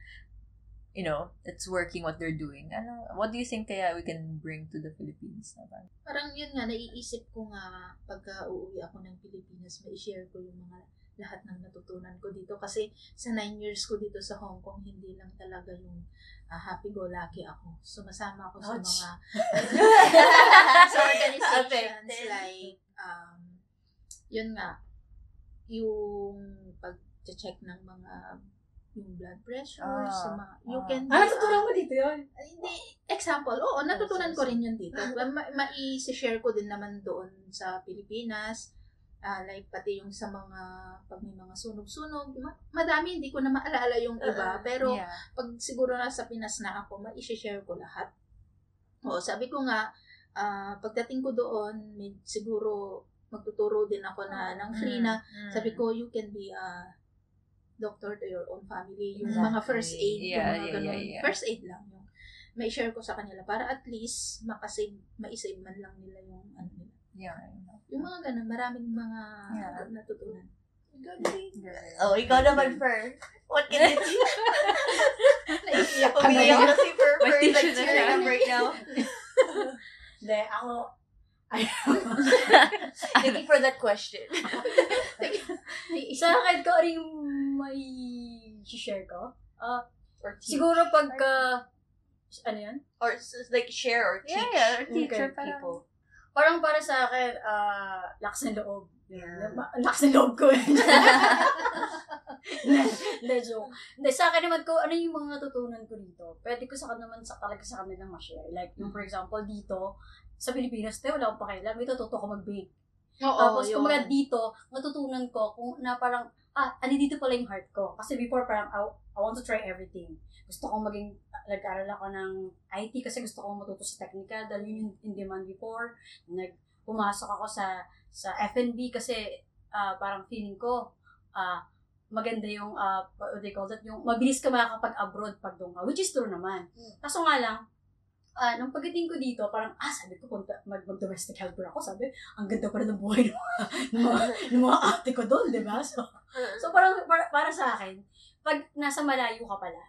you know, it's working what they're doing. Ano, what do you think kaya we can bring to the Philippines? naman? Parang yun nga, naiisip ko nga pagka uuwi ako ng Pilipinas, may share ko yung mga lahat ng natutunan ko dito. Kasi sa nine years ko dito sa Hong Kong, hindi lang talaga yung ah, happy-go-lucky ako. Sumasama ako sa Ouch. mga sa organizations Affected. like, um, yun nga, yung pag-check ng mga yung blood pressure, Ah, sa mga, you ah. can ah, be, natutunan mo dito yun. hindi, example, oo, natutunan ko rin yun dito. Ma- mai-share ko din naman doon sa Pilipinas. Ah, like, pati yung sa mga, pag may mga sunog-sunog, ma- madami, hindi ko na maalala yung iba. Pero, yeah. pag siguro nasa Pinas na ako, mai-share ko lahat. Oo, sabi ko nga, ah, pagdating ko doon, may, siguro, magtuturo din ako na ng free na, Mm. sabi ko, you can be a doctor to your own family. Yung Exactly. mga first aid, Yeah, yung mga yeah, ganun. yeah, yeah. First aid lang yung may share ko sa kanila para at least makasave, maisave man lang nila yung ano nila. Yeah, I know. Yung mga ganun, maraming mga Yeah. natutunan. Oh, ikaw naman, Fer. What can you do? Naiiyak ka na Umiyak yan. na si Fer. Fer like tearing up right now. Hindi, ako, Thank you for that question. sa akin ko, ano yung may share ko? Ah, Or teach. siguro pagka, ano yan? Or like share or teach. Yeah, yeah, or Okay, teacher parang. people. Parang para sa akin, ah, lakas ng loob. Yeah. Lakas ng loob ko. Hindi, joke. Hindi, sa akin naman ko, ano yung mga natutunan ko dito? Pwede ko sa naman sa, talaga sa kanila ma-share. Like, yung for example, dito, sa Pilipinas, tayo, wala akong pakialam. May tututo ko mag-bake. Oo, Tapos, yun. kumaga dito, natutunan ko kung na parang, ah, ano dito pala yung heart ko. Kasi before, parang, I, I want to try everything. Gusto kong maging, nag-aral ako ng IT kasi gusto kong matuto sa technical dahil yun yung in demand before. Nag, pumasok ako sa sa F&B kasi ah, parang feeling ko, ah, maganda yung, uh, what they call that, yung mabilis ka makakapag-abroad pag doon ka, which is true naman. Kaso nga lang, ah nung pagdating ko dito, parang, ah, sabi ko, punta, mag, mag-domestic helper ako. Sabi, ang ganda pa rin ng buhay ng mga, ng mga, ng mga ate ko doon, di ba? So, so parang, para, para sa akin, pag nasa malayo ka pala,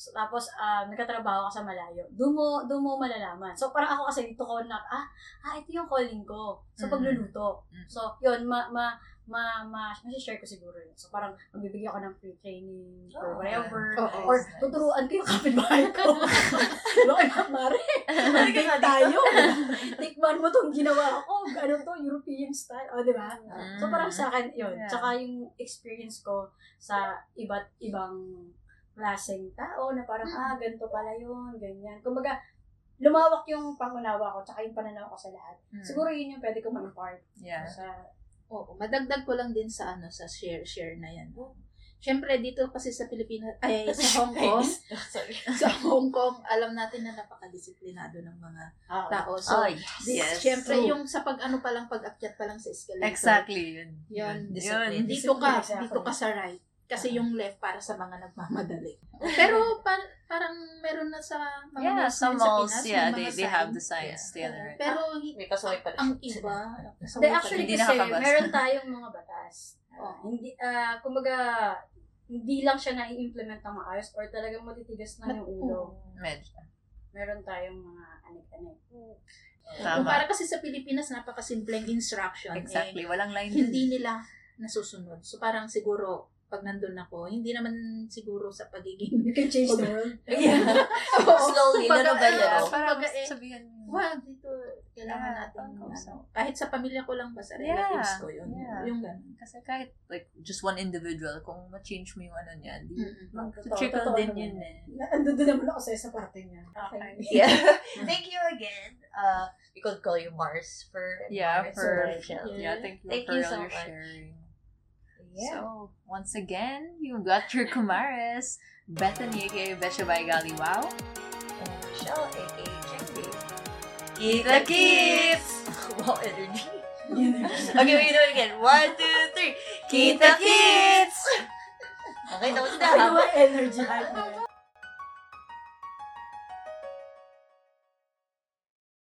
so, tapos ah nagkatrabaho ka sa malayo, doon mo, doon mo malalaman. So, parang ako kasi dito ko na, ah, ah, ito yung calling ko. So, Mm. pagluluto. Mm. So, yun, ma, ma, ma, ma, share ko siguro yun. So, parang magbibigay ako ng free training or Oh, whatever. Oo. Or Nice, tuturuan ko yung kapitbahay ko. Loka na, Mare. Nga Balik tayo. Tikman mo tong ginawa ko. Ano to, European style. O, di ba? So, parang sa akin, yun. Yeah. Tsaka yung experience ko sa iba't ibang klaseng tao na parang, ah, ganito pala yun, ganyan. Kumbaga, lumawak yung pangunawa ko, tsaka yung pananaw ko sa lahat. Mm. Siguro yun yung pwede ko ma-impart Yeah. sa Oo, madagdag ko lang din sa ano sa share share na yan. Siyempre dito kasi sa Pilipinas ay sa Hong Kong, Sorry. sa Hong Kong alam natin na napakadisiplinado ng mga tao. So, Oh, yes. syempre True. yung sa pag ano pa lang pag-akyat pa lang sa escalator. Exactly, yun. Yun. Discipline. Dito ka, Exactly. dito ka sa right. Kasi yung left para sa mga nagmamadali. Pero par- parang meron na sa mga Yeah, malls sa malls, Pinas, may yeah, they, they have the signs Yeah. together. Pero hi- May pasaway pa rin. ang iba, Hindi, actually Hindi kasi meron tayong mga batas. Oh. Ah, hindi, ah, kumbaga, hindi lang siya na-implement ng maayos or talagang matitigas na yung ulo. Medyo. Meron tayong mga anik-anik. Kung Tama. para kasi sa Pilipinas, napakasimpleng instruction. Exactly. Eh, Walang line. hindi nila nasusunod. So parang siguro, pag nandun ako, hindi naman siguro sa pagiging... You can change the world. Oo. Slowly, little by eh, little. kumbaga, Parang eh, sabihin mo. Well, dito, kailangan Yeah, natin, ano, kahit sa pamilya ko lang ba, sa Yeah, relatives ko, yun. yeah. Yung ganun. Kasi kahit like just one individual, kung ma-change mo yung ano niya, di. Totoo, trickle totoo din naman yun eh. Na- Andun din naman ako sa isa parte niya. Okay. Yeah. Thank you again. Uh, we could call you Mars for Yeah, Mars for- or Rachel. Yeah, thank you Thank for you all so your much. sharing. Yeah. So, once again, you got your Kumaris, Bethany, aka Gali Wow. and Michelle, aka Chengdi. Kita Kits! wow, energy. okay, we do it again. One, two, three. Kita Kits! Okay, tapos na. Ano energy hype na yun?